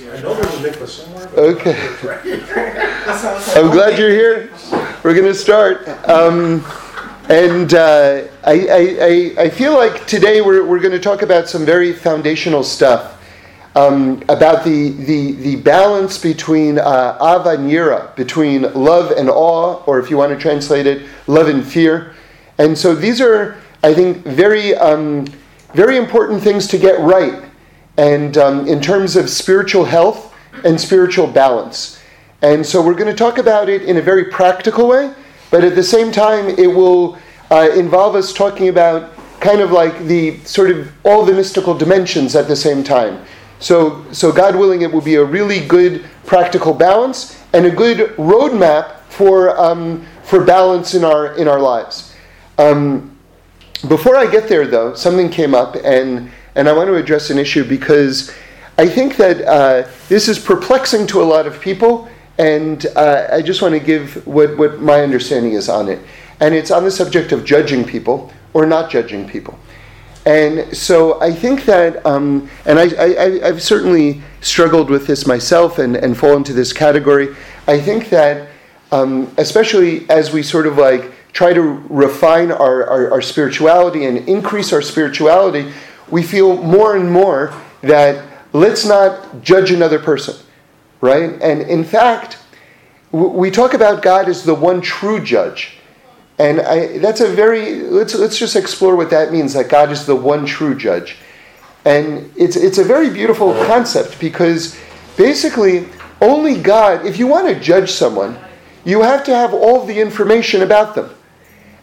I know there's a mikvah somewhere. Okay. I'm glad you're here. We're going to start. Um, and uh, I, I, I, feel like today we're, we're going to talk about some very foundational stuff um, about the, the, the balance between uh, ava and yira, between love and awe, or if you want to translate it, love and fear. And so these are, I think, very, um, very important things to get right. And um, in terms of spiritual health and spiritual balance. And so we're going to talk about it in a very practical way but at the same time, it will uh, involve us talking about kind of like the sort of all the mystical dimensions at the same time. So, so God willing, it will be a really good practical balance and a good roadmap for um, for balance in our in our lives. Um, before I get there, though, something came up, and and I want to address an issue because I think that uh, this is perplexing to a lot of people, and uh, I just want to give what, what my understanding is on it. And it's on the subject of judging people or not judging people. And so I think that, um, and I, have certainly struggled with this myself and, and fall into this category. I think that, um, especially as we sort of like try to refine our, our, our spirituality and increase our spirituality, we feel more and more that let's not judge another person right? And in fact, we talk about God as the one true judge. And I, that's a very, let's, let's just explore what that means that God is the one true judge. And it's, it's a very beautiful concept because basically, only God, if you want to judge someone, you have to have all the information about them.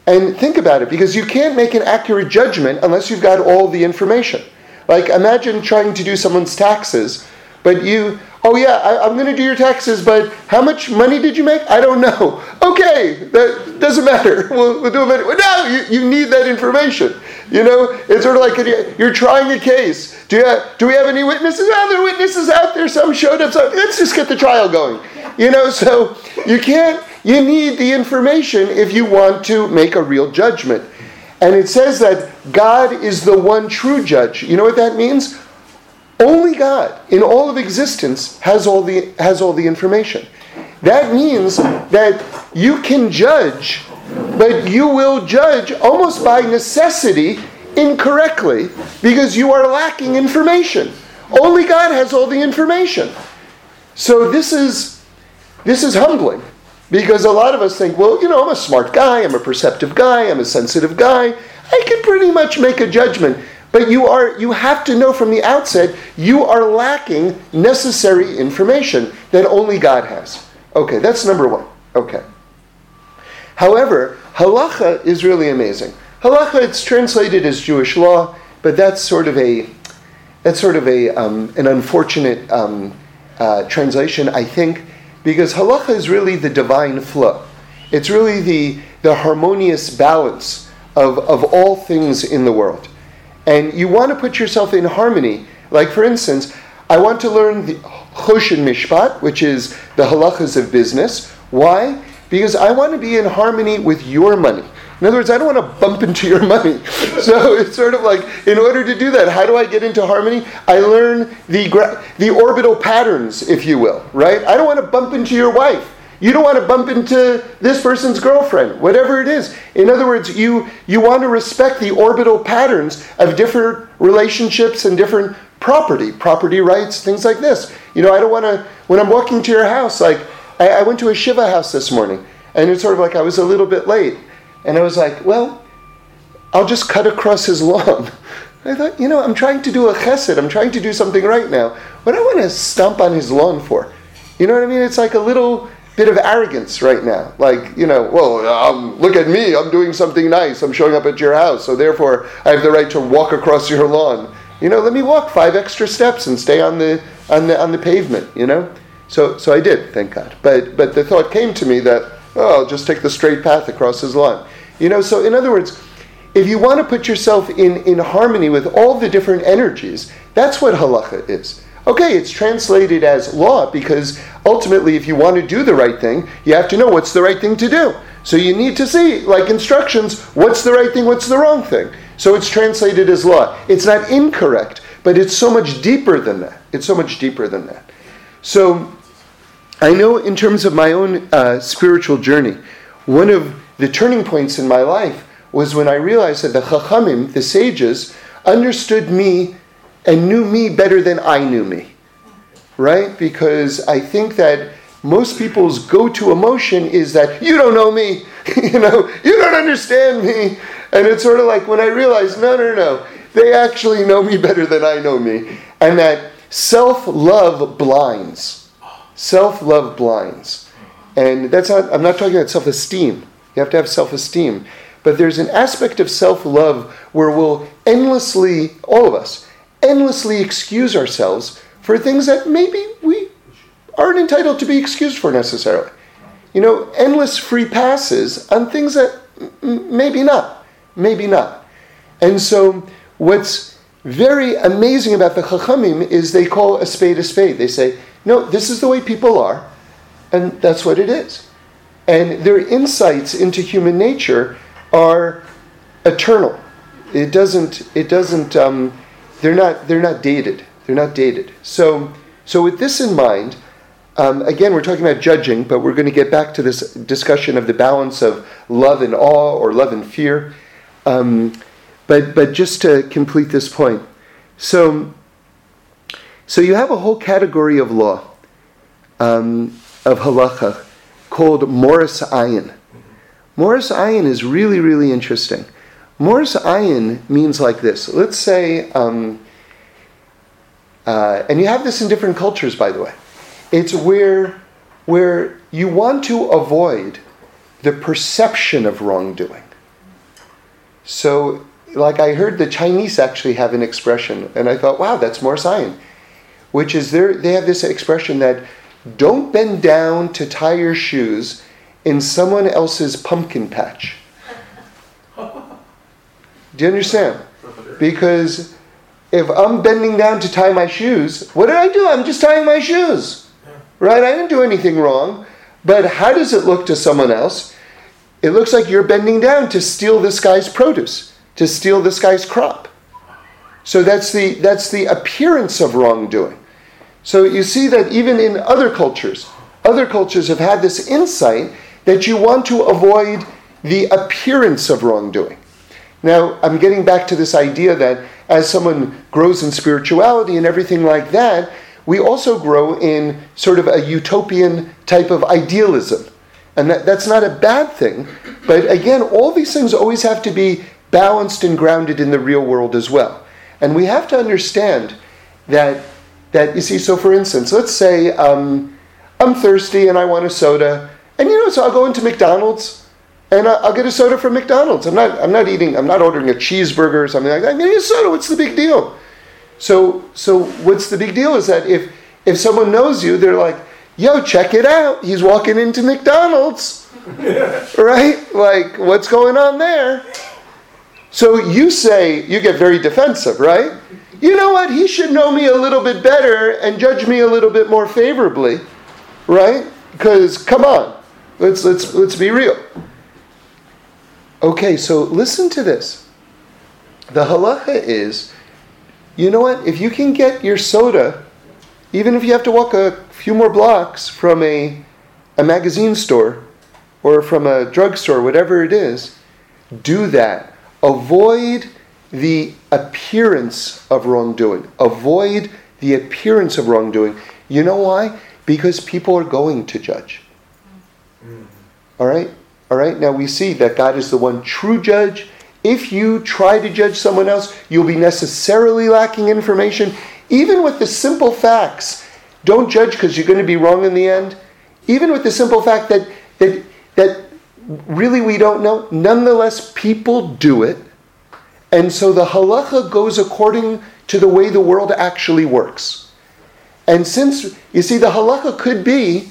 And think about it because you can't make an accurate judgment unless you've got all the information. Like, imagine trying to do someone's taxes, but you Oh, yeah, I, am going to do your taxes, but how much money did you make? I don't know. Okay, that doesn't matter. We'll, we'll do them anyway. No, you, you need that information. You know, it's sort of like you're trying a case. Do, you do we have any witnesses? Oh, there are witnesses out there. Some showed up. So let's just get the trial going. You know, so you can't, you need the information if you want to make a real judgment. And it says that God is the one true judge. You know what that means? Only God in all of existence has all the, has all the information. That means that you can judge, but you will judge almost by necessity incorrectly because you are lacking information. Only God has all the information. So this is this is humbling because a lot of us think, well, you know, I'm a smart guy, I'm a perceptive guy, I'm a sensitive guy. I can pretty much make a judgment. But you are you have to know from the outset you are lacking necessary information that only God has. Okay, that's number one. Okay. However, halacha is really amazing. Halacha it's translated as Jewish law, but that's sort of a that's sort of a um, an unfortunate um, uh, translation, I think, because halacha is really the divine flow. It's really the the harmonious balance of, of all things in the world. And you want to put yourself in harmony. Like, for instance, I want to learn the Choshen Mishpat, which is the halachas of business. Why? Because I want to be in harmony with your money. In other words, I don't want to bump into your money. So it's sort of like, in order to do that, how do I get into harmony? I learn the, the orbital patterns, if you will, right? I don't want to bump into your wife. You don't want to bump into this person's girlfriend, whatever it is. In other words, you, you want to respect the orbital patterns of different relationships and different property, property rights, things like this. You know, I don't want to, when I'm walking to your house, like, I, I went to a Shiva house this morning, and it's sort of like I was a little bit late. And I was like, well, I'll just cut across his lawn. I thought, you know, I'm trying to do a chesed. I'm trying to do something right now. What do I want to stomp on his lawn for? You know what I mean? It's like a little bit of arrogance right now. Like, you know, well, um, look at me, I'm doing something nice, I'm showing up at your house, so therefore I have the right to walk across your lawn. You know, let me walk five extra steps and stay on the on the on the pavement, you know? So so I did, thank God. But but the thought came to me that, oh, I'll just take the straight path across his lawn. You know, so in other words, if you want to put yourself in, in harmony with all the different energies, that's what halacha is. Okay, it's translated as law because ultimately, if you want to do the right thing, you have to know what's the right thing to do. So you need to see, like instructions, what's the right thing, what's the wrong thing. So it's translated as law. It's not incorrect, but it's so much deeper than that. It's so much deeper than that. So I know in terms of my own uh, spiritual journey, one of the turning points in my life was when I realized that the Chachamim, the sages, understood me and knew me better than I knew me. Right? Because I think that most people's go-to emotion is that you don't know me, you know, you don't understand me. And it's sort of like when I realized, no, no, no, they actually know me better than I know me. And that self-love blinds. Self-love blinds. And that's not I'm not talking about self-esteem. You have to have self-esteem. But there's an aspect of self-love where we'll endlessly, all of us, endlessly excuse ourselves for things that maybe we aren't entitled to be excused for necessarily. You know, endless free passes on things that m- maybe not, maybe not. And so, what's very amazing about the Chachamim is they call a spade a spade. They say, no, this is the way people are, and that's what it is. And their insights into human nature are eternal. It doesn't, it doesn't, um, they're not, they're not dated. They're not dated. So, so with this in mind, um, again, we're talking about judging, but we're going to get back to this discussion of the balance of love and awe or love and fear. Um, but, but just to complete this point, so, so you have a whole category of law, um, of halacha, called moras ayin. Moras ayin is really, really interesting. Moras ayin means like this. Let's say, um, uh, and you have this in different cultures, by the way. It's where, where you want to avoid the perception of wrongdoing. So, like I heard the Chinese actually have an expression, and I thought, wow, that's moras ayin, which is they have this expression that don't bend down to tie your shoes in someone else's pumpkin patch. Do you understand? Because if I'm bending down to tie my shoes, what did I do? I'm just tying my shoes. Right? I didn't do anything wrong. But how does it look to someone else? It looks like you're bending down to steal this guy's produce, to steal this guy's crop. So that's the, that's the appearance of wrongdoing. So you see that even in other cultures, other cultures have had this insight that you want to avoid the appearance of wrongdoing. Now, I'm getting back to this idea that as someone grows in spirituality and everything like that, we also grow in sort of a utopian type of idealism. And that, that's not a bad thing. But again, all these things always have to be balanced and grounded in the real world as well. And we have to understand that, that you see, so for instance, let's say um, I'm thirsty and I want a soda. And you know, so I'll go into McDonald's and I'll get a soda from McDonald's. I'm not, I'm not eating, I'm not ordering a cheeseburger or something like that. I'm getting a soda. What's the big deal? So, so what's the big deal is that if, if someone knows you, they're like, yo, check it out. He's walking into McDonald's. right? Like, what's going on there? So you say, you get very defensive, right? You know what? He should know me a little bit better and judge me a little bit more favorably, right? Because come on, let's let's let's be real. Okay, so listen to this. The halacha is, you know what? If you can get your soda, even if you have to walk a few more blocks from a, a magazine store or from a drugstore, whatever it is, do that. Avoid the appearance of wrongdoing. Avoid the appearance of wrongdoing. You know why? Because people are going to judge. Mm-hmm. All right? All right, now we see that God is the one true judge. If you try to judge someone else, you'll be necessarily lacking information. Even with the simple facts, don't judge because you're going to be wrong in the end. Even with the simple fact that, that, that really we don't know, nonetheless, people do it. And so the halacha goes according to the way the world actually works. And since, you see, the halacha could be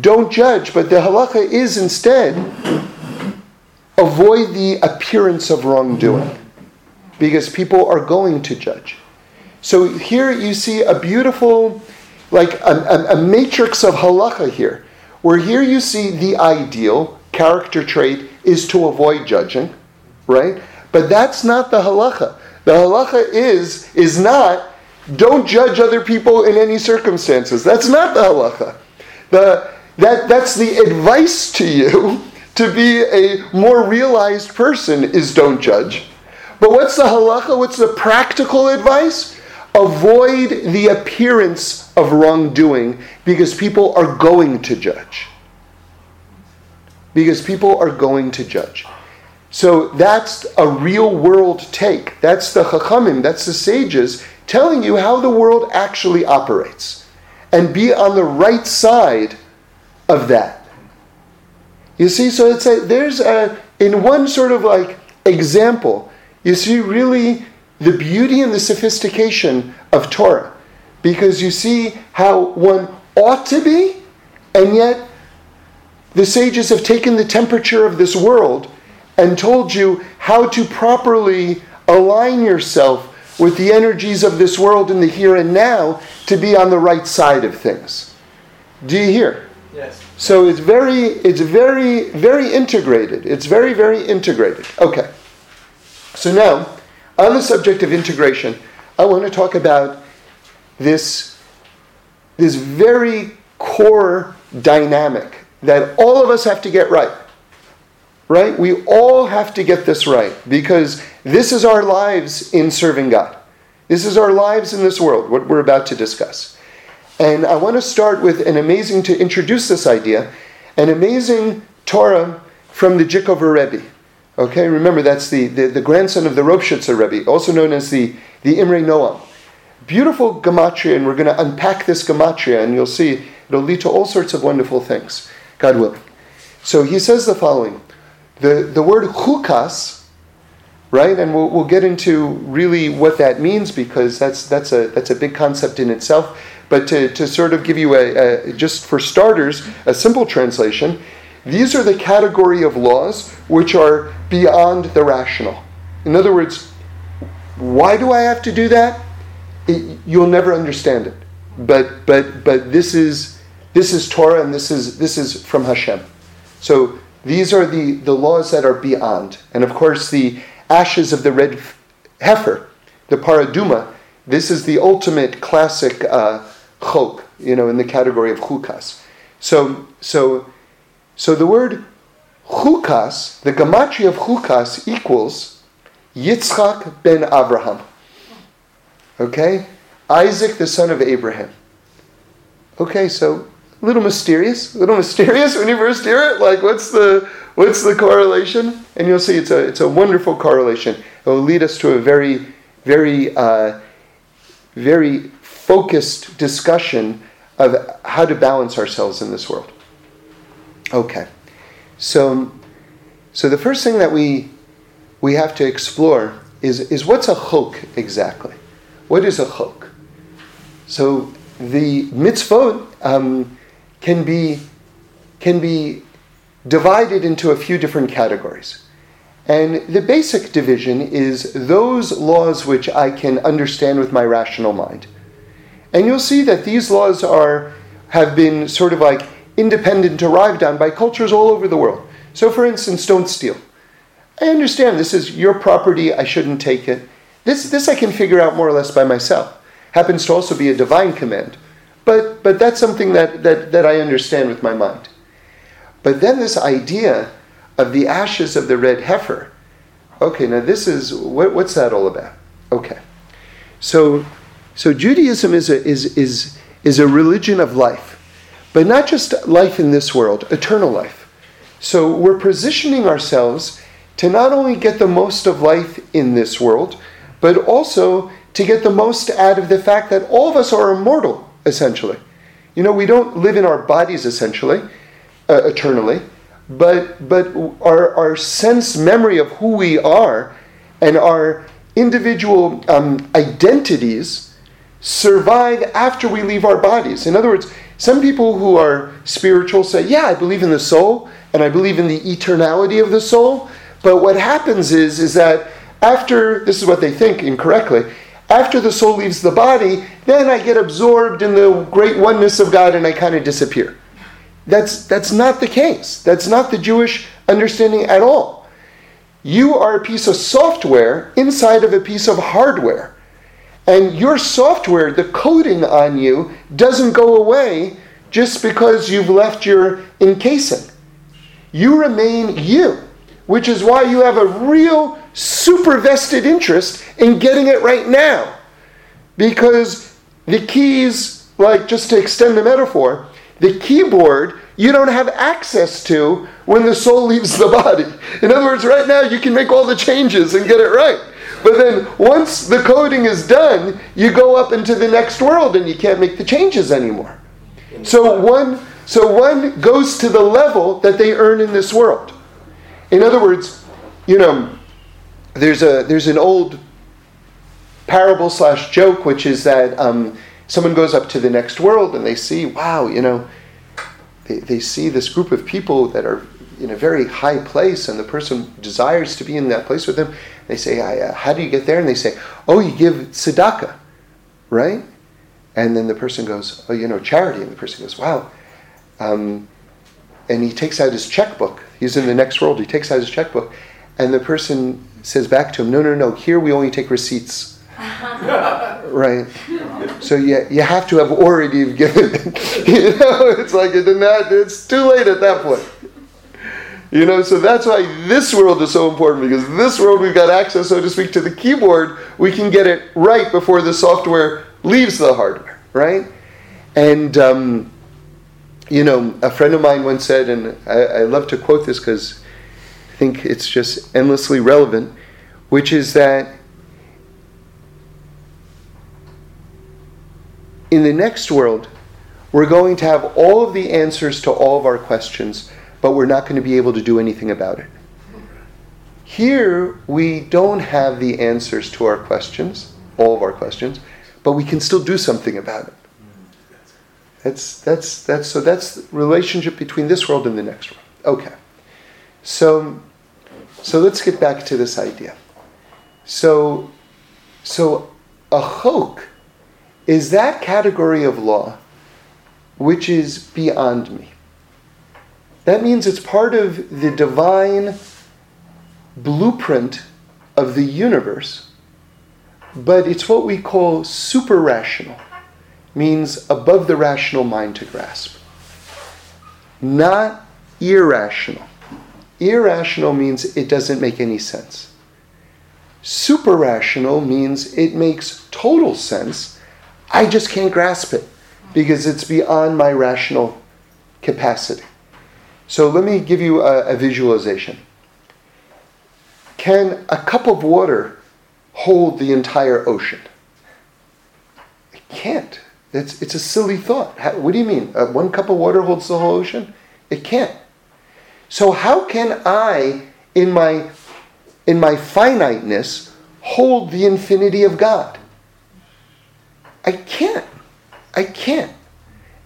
don't judge, but the halacha is instead avoid the appearance of wrongdoing because people are going to judge. So here you see a beautiful, like a, a, a matrix of halacha here, where here you see the ideal character trait is to avoid judging, right? But that's not the halacha. The halacha is is not don't judge other people in any circumstances. That's not the halacha. The, that, that's the advice to you to be a more realized person is don't judge. But what's the halacha? What's the practical advice? Avoid the appearance of wrongdoing because people are going to judge. Because people are going to judge. So that's a real world take. That's the chachamim, that's the sages telling you how the world actually operates. And be on the right side of that. You see, so it's a, there's a, in one sort of like example, you see really the beauty and the sophistication of Torah. Because you see how one ought to be, and yet the sages have taken the temperature of this world and told you how to properly align yourself with the energies of this world in the here and now to be on the right side of things. Do you hear? Yes. So it's very, it's very, very integrated. It's very, very integrated. Okay. So now, on the subject of integration, I want to talk about this, this very core dynamic that all of us have to get right right? We all have to get this right because this is our lives in serving God. This is our lives in this world, what we're about to discuss. And I want to start with an amazing, to introduce this idea, an amazing Torah from the Dzikover Rebbe. Okay, remember that's the, the, the grandson of the Ropshitzer Rebbe, also known as the, the Imre Noam. Beautiful gematria, and we're going to unpack this gematria, and you'll see it'll lead to all sorts of wonderful things, God willing. So he says the following the, the word chukas, right, and we'll, we'll get into really what that means because that's, that's, a, that's a big concept in itself. But to, to sort of give you a, a, just for starters, a simple translation, these are the category of laws which are beyond the rational. In other words, why do I have to do that? It, you'll never understand it. But but but this is this is Torah and this is this is from Hashem. So these are the, the laws that are beyond. And of course, the ashes of the red heifer, the parah adumah, this is the ultimate classic uh, chok, you know, in the category of chukas. So, so, so the word chukas, the gematria of chukas equals Yitzchak ben Abraham. Okay? Isaac, the son of Abraham. Okay, so a little mysterious, a little mysterious when you first hear it. Like, what's the what's the correlation? And you'll see it's a it's a wonderful correlation. It will lead us to a very very uh, very focused discussion of how to balance ourselves in this world. Okay, so so the first thing that we we have to explore is is what's a chok exactly? What is a chok? So the mitzvot. Um, can be, can be divided into a few different categories. And the basic division is those laws which I can understand with my rational mind. And you'll see that these laws are, have been sort of like independent, arrived on by cultures all over the world. So, for instance, don't steal. I understand this is your property, I shouldn't take it. This, this I can figure out more or less by myself. Happens to also be a divine command. But, but that's something that, that, that I understand with my mind. But then this idea of the ashes of the red heifer. Okay, now this is, what, what's that all about? Okay. So, so Judaism is a, is, is, is a religion of life, but not just life in this world, eternal life. So we're positioning ourselves to not only get the most of life in this world, but also to get the most out of the fact that all of us are immortal essentially. You know, we don't live in our bodies essentially, uh, eternally, but, but our, our sense memory of who we are and our individual um, identities survive after we leave our bodies. In other words, some people who are spiritual say, Yeah, I believe in the soul and I believe in the eternality of the soul. But what happens is, is that after, this is what they think incorrectly, after the soul leaves the body, then I get absorbed in the great oneness of God and I kind of disappear. That's, that's not the case. That's not the Jewish understanding at all. You are a piece of software inside of a piece of hardware. And your software, the coding on you, doesn't go away just because you've left your encasing. You remain you, which is why you have a real super vested interest in getting it right now. Because the keys, like just to extend the metaphor, the keyboard you don't have access to when the soul leaves the body. In other words, right now you can make all the changes and get it right. But then once the coding is done, you go up into the next world and you can't make the changes anymore. So one so one goes to the level that they earn in this world. In other words, you know, there's a there's an old parable slash joke which is that um, someone goes up to the next world and they see, wow, you know, they, they see this group of people that are in a very high place and the person desires to be in that place with them. They say, uh, How do you get there? And they say, Oh, you give tzedakah, right? And then the person goes, Oh, you know, charity. And the person goes, Wow. Um, and he takes out his checkbook. He's in the next world. He takes out his checkbook. And the person says back to him, No, no, no, here we only take receipts. right? So you, you have to have already given it. you know, it's like it not, it's too late at that point. You know, so that's why this world is so important because this world we've got access, so to speak, to the keyboard. We can get it right before the software leaves the hardware, right? And um, you know, a friend of mine once said, and I, I love to quote this because I think it's just endlessly relevant, which is that in the next world, we're going to have all of the answers to all of our questions, but we're not going to be able to do anything about it. Here, we don't have the answers to our questions, all of our questions, but we can still do something about it. That's, that's, that's, so that's the relationship between this world and the next world. Okay. So, so let's get back to this idea. So, so a chok is that category of law which is beyond me. That means it's part of the divine blueprint of the universe, but it's what we call super rational, means above the rational mind to grasp. Not irrational. Irrational means it doesn't make any sense. Super rational means it makes total sense I just can't grasp it because it's beyond my rational capacity. So let me give you a, a visualization. Can a cup of water hold the entire ocean? It can't. It's, it's a silly thought. How, what do you mean? Uh, one cup of water holds the whole ocean? It can't. So how can I, in my in my finiteness, hold the infinity of God? I can't. I can't.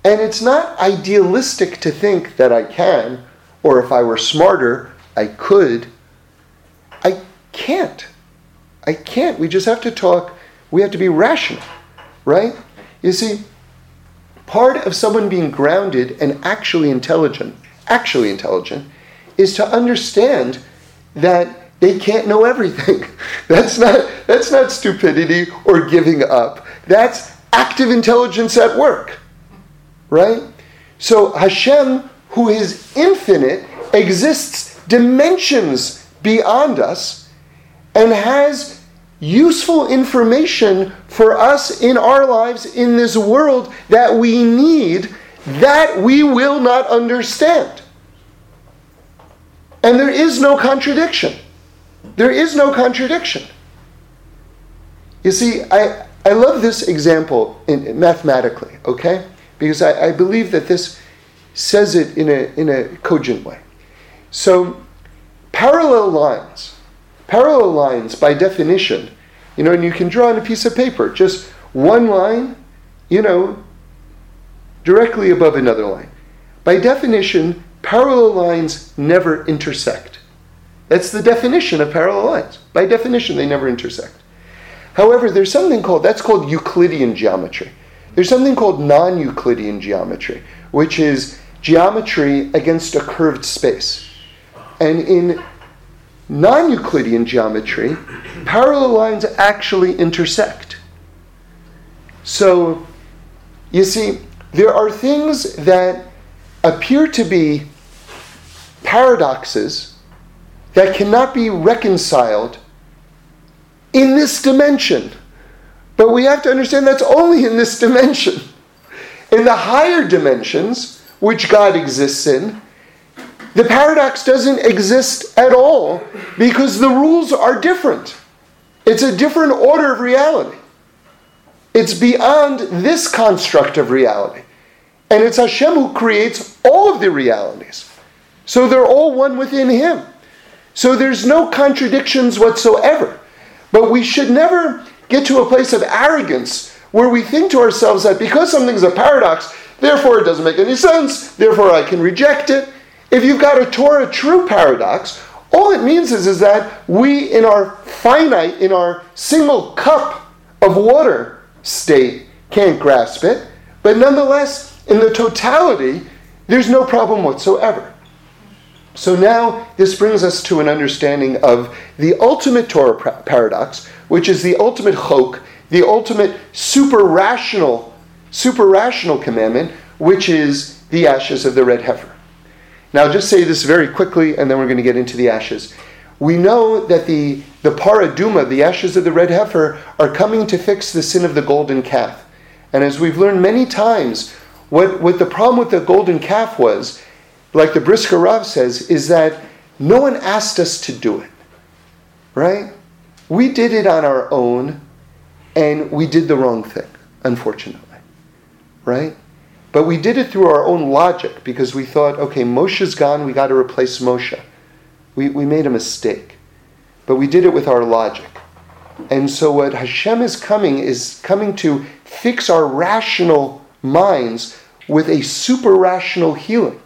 And it's not idealistic to think that I can, or if I were smarter, I could. I can't. I can't. We just have to talk, we have to be rational, right? You see, part of someone being grounded and actually intelligent, actually intelligent, is to understand that they can't know everything. That's not that's not stupidity or giving up. That's active intelligence at work. Right? So Hashem, who is infinite, exists dimensions beyond us and has useful information for us in our lives in this world that we need that we will not understand. And there is no contradiction. There is no contradiction. You see, I, I love this example in, mathematically, okay? Because I, I believe that this says it in a, in a cogent way. So, parallel lines, parallel lines by definition, you know, and you can draw on a piece of paper, just one line, you know, directly above another line. By definition, parallel lines never intersect. That's the definition of parallel lines. By definition, they never intersect. However, there's something called, that's called Euclidean geometry. There's something called non Euclidean geometry, which is geometry against a curved space. And in non Euclidean geometry, parallel lines actually intersect. So, you see, there are things that appear to be paradoxes that cannot be reconciled in this dimension. But we have to understand that's only in this dimension. In the higher dimensions, which God exists in, the paradox doesn't exist at all because the rules are different. It's a different order of reality. It's beyond this construct of reality. And it's Hashem who creates all of the realities. So they're all one within Him. So there's no contradictions whatsoever. But we should never get to a place of arrogance where we think to ourselves that because something's a paradox, therefore it doesn't make any sense, therefore I can reject it. If you've got a Torah true paradox, all it means is, is that we, in our finite, in our single cup of water state, can't grasp it, but nonetheless, in the totality, there's no problem whatsoever. So now this brings us to an understanding of the ultimate Torah paradox, which is the ultimate chok, the ultimate super rational, super rational commandment, which is the ashes of the red heifer. Now, I'll just say this very quickly, and then we're going to get into the ashes. We know that the, the parah adumah, the ashes of the red heifer, are coming to fix the sin of the golden calf. And as we've learned many times, what, what the problem with the golden calf was, like the Brisker Rav says, is that no one asked us to do it. Right? We did it on our own, and we did the wrong thing, unfortunately. Right? But we did it through our own logic because we thought, okay, Moshe's gone, we got to replace Moshe. We, we made a mistake. But we did it with our logic. And so what Hashem is coming is coming to fix our rational minds with a super rational healing,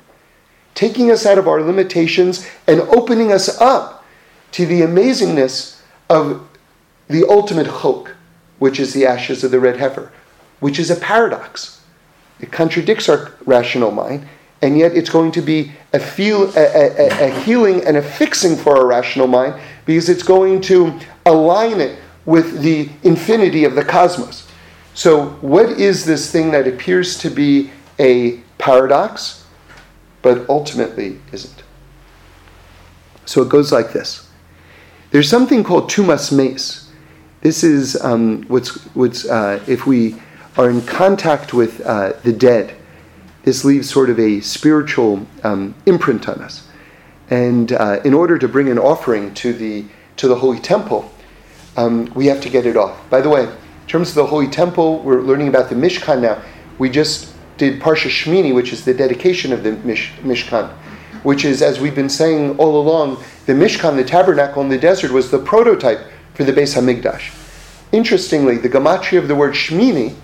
taking us out of our limitations and opening us up to the amazingness of the ultimate chok, which is the ashes of the red heifer, which is a paradox. It contradicts our rational mind, and yet it's going to be a, feel, a, a, a healing and a fixing for our rational mind because it's going to align it with the infinity of the cosmos. So, what is this thing that appears to be a paradox, but ultimately isn't? So, it goes like this There's something called tumas mes. This is um, what's, what's uh, if we are in contact with uh, the dead, this leaves sort of a spiritual um, imprint on us. And uh, in order to bring an offering to the to the holy temple, um, we have to get it off. By the way, in terms of the holy temple, we're learning about the Mishkan now. We just did Parsha Shmini, which is the dedication of the Mish- Mishkan, which is, as we've been saying all along, the Mishkan, the tabernacle in the desert, was the prototype for the Beis Hamikdash. Interestingly, the gematria of the word Shmini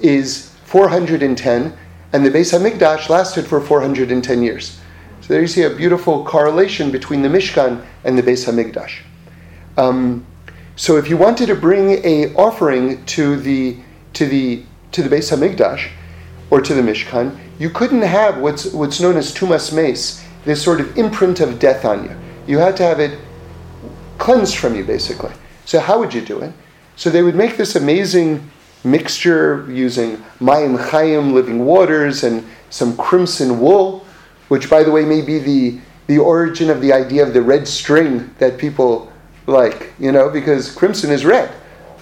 is 410, and the Beis Hamikdash lasted for 410 years. So there you see a beautiful correlation between the Mishkan and the Beis Hamikdash. Um, so if you wanted to bring a offering to the to the to the Beis Hamikdash or to the Mishkan, you couldn't have what's what's known as tumas mes, this sort of imprint of death on you. You had to have it cleansed from you, basically. So how would you do it? So they would make this amazing mixture using mayim chayim, living waters, and some crimson wool, which, by the way, may be the, the origin of the idea of the red string that people like, you know, because crimson is red,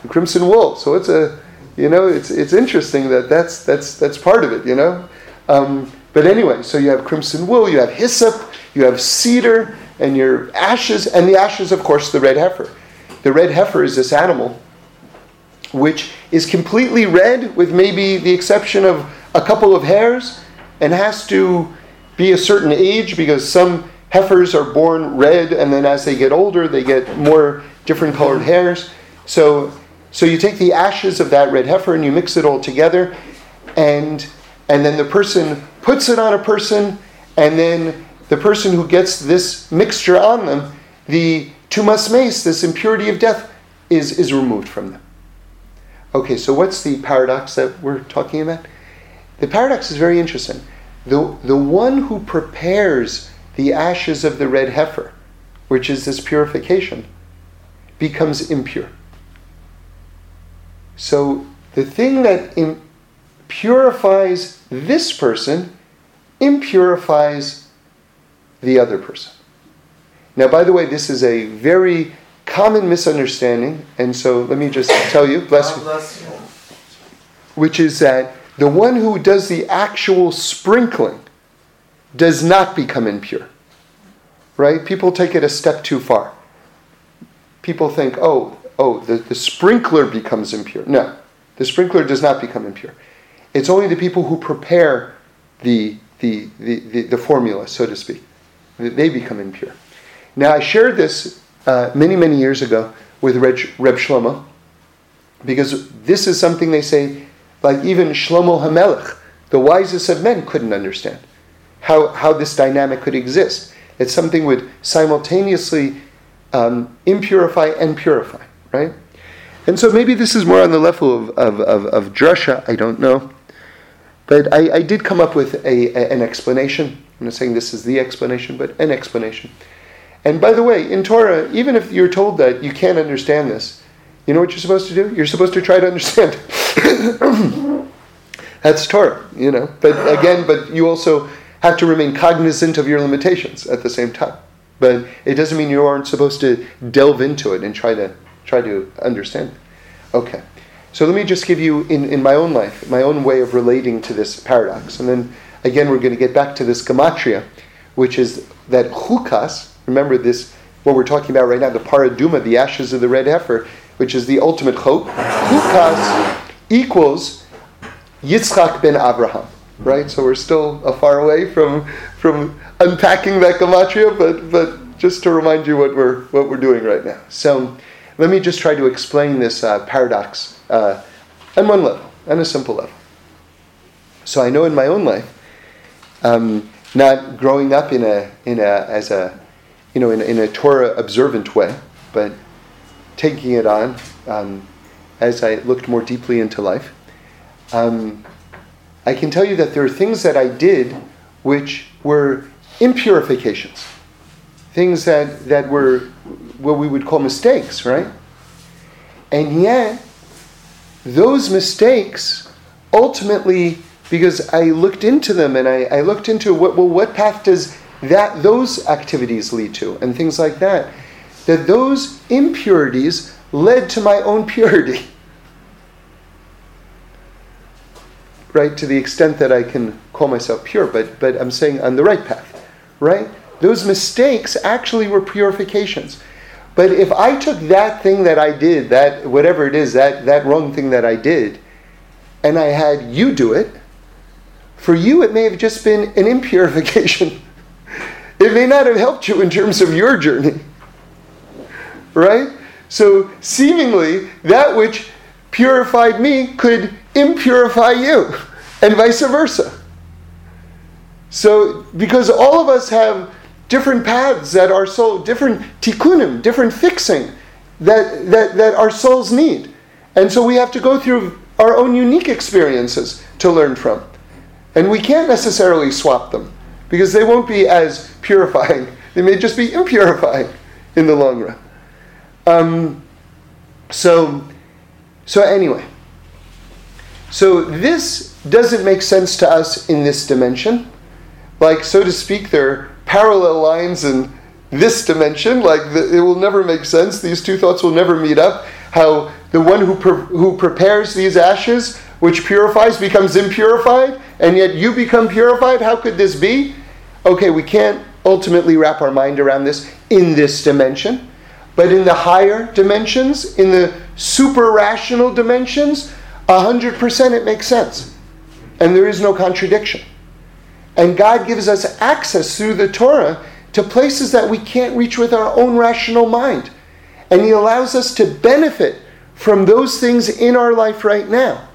crimson wool. So it's a, you know, it's, it's interesting that that's, that's, that's part of it, you know. Um, but anyway, so you have crimson wool, you have hyssop, you have cedar, and your ashes, and the ashes, of course, the red heifer. The red heifer is this animal which is completely red with maybe the exception of a couple of hairs and has to be a certain age because some heifers are born red and then as they get older they get more different colored hairs. So so you take the ashes of that red heifer and you mix it all together and and then the person puts it on a person and then the person who gets this mixture on them, the tumas mes, this impurity of death, is, is removed from them. Okay, so what's the paradox that we're talking about? The paradox is very interesting. The, the one who prepares the ashes of the red heifer, which is this purification, becomes impure. So the thing that Im- purifies this person impurifies the other person. Now, by the way, this is a very common misunderstanding, and so let me just tell you, bless you, which is that the one who does the actual sprinkling does not become impure. Right? People take it a step too far. People think, oh, oh, the, the sprinkler becomes impure. No, the sprinkler does not become impure. It's only the people who prepare the, the, the, the, the formula, so to speak, that they become impure. Now, I shared this uh, many, many years ago with Reb, Reb Shlomo, because this is something they say, like even Shlomo HaMelech, the wisest of men, couldn't understand how, how this dynamic could exist. It's something would simultaneously um, impurify and purify, right? And so maybe this is more on the level of, of, of, of drasha, I don't know. But I, I did come up with a, a, an explanation. I'm not saying this is the explanation, but an explanation. And by the way, in Torah, even if you're told that you can't understand this, you know what you're supposed to do? You're supposed to try to understand. That's Torah, you know. But again, but you also have to remain cognizant of your limitations at the same time. But it doesn't mean you aren't supposed to delve into it and try to try to understand. Okay. So let me just give you in, in my own life, my own way of relating to this paradox. And then again we're going to get back to this gematria, which is that chukas, Remember this, what we're talking about right now, the parah adumah, the ashes of the red heifer, which is the ultimate chok. Chukas equals Yitzchak ben Abraham, right? So we're still a far away from from unpacking that gematria, but but just to remind you what we're what we're doing right now. So let me just try to explain this uh, paradox uh, on one level, on a simple level. So I know in my own life, um, not growing up in a in a as a you know, in, in a Torah observant way, but taking it on um, as I looked more deeply into life. Um, I can tell you that there are things that I did which were impurifications, things that, that were what we would call mistakes, right? And yet, those mistakes ultimately, because I looked into them and I, I looked into what, well, what path does that those activities lead to, and things like that. That those impurities led to my own purity. Right? To the extent that I can call myself pure, but, but I'm saying on the right path. Right? Those mistakes actually were purifications. But if I took that thing that I did, that whatever it is, that, that wrong thing that I did, and I had you do it, for you it may have just been an impurification. It may not have helped you in terms of your journey. Right? So, seemingly, that which purified me could impurify you, and vice versa. So, because all of us have different paths that our soul, different tikkunim, different fixing that, that, that our souls need. And so we have to go through our own unique experiences to learn from. And we can't necessarily swap them because they won't be as purifying. They may just be impurifying in the long run. Um, so, so anyway, so this doesn't make sense to us in this dimension. Like, so to speak, there are parallel lines in this dimension. Like, the, it will never make sense. These two thoughts will never meet up. How the one who, pre- who prepares these ashes, which purifies, becomes impurified, and yet you become purified? How could this be? okay, we can't ultimately wrap our mind around this in this dimension, but in the higher dimensions, in the super rational dimensions, 100% it makes sense. And there is no contradiction. And God gives us access through the Torah to places that we can't reach with our own rational mind. And He allows us to benefit from those things in our life right now.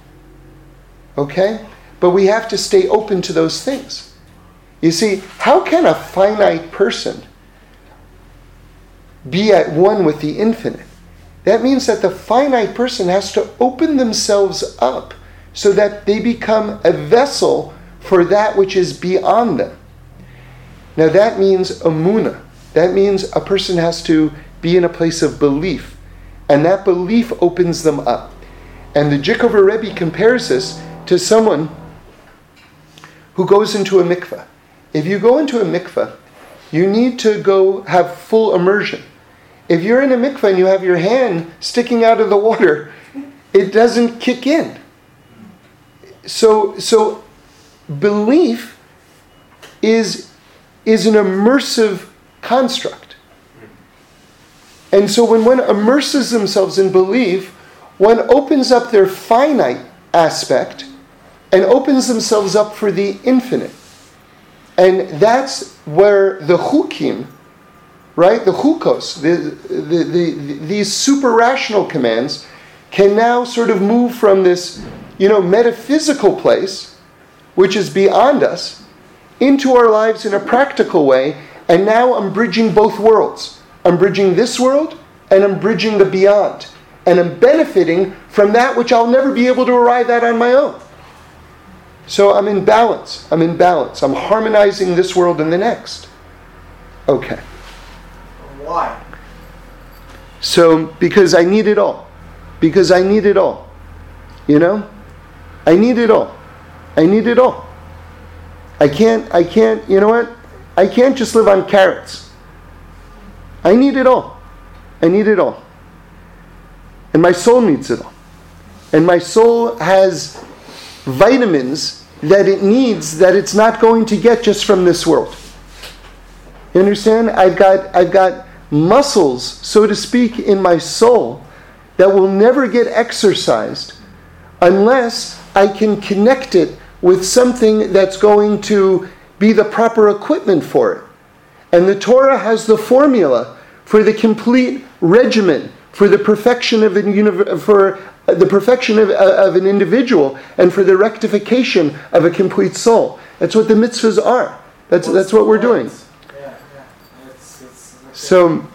Okay? But we have to stay open to those things. You see, how can a finite person be at one with the infinite? That means that the finite person has to open themselves up so that they become a vessel for that which is beyond them. Now, that means emunah. That means a person has to be in a place of belief. And that belief opens them up. And the Dzikover Rebbe compares this to someone who goes into a mikveh. If you go into a mikveh, you need to go have full immersion. If you're in a mikveh and you have your hand sticking out of the water, it doesn't kick in. So, so belief is, is an immersive construct. And so when one immerses themselves in belief, one opens up their finite aspect and opens themselves up for the infinite. And that's where the hukim, right, the hukos, the, the, the, these super rational commands, can now sort of move from this, you know, metaphysical place, which is beyond us, into our lives in a practical way. And now I'm bridging both worlds. I'm bridging this world and I'm bridging the beyond. And I'm benefiting from that which I'll never be able to arrive at on my own. So I'm in balance. I'm in balance. I'm harmonizing this world and the next. Okay. Why? So, because I need it all. Because I need it all. You know? I need it all. I need it all. I can't, I can't, you know what? I can't just live on carrots. I need it all. I need it all. And my soul needs it all. And my soul has vitamins that it needs that it's not going to get just from this world. You understand? I've got, I've got muscles, so to speak, in my soul that will never get exercised unless I can connect it with something that's going to be the proper equipment for it. And the Torah has the formula for the complete regimen, for the perfection of a, for the perfection of, uh, of an individual and for the rectification of a complete soul. That's what the mitzvahs are. That's, that's what we're doing. Yeah, yeah. It's, it's, okay. So,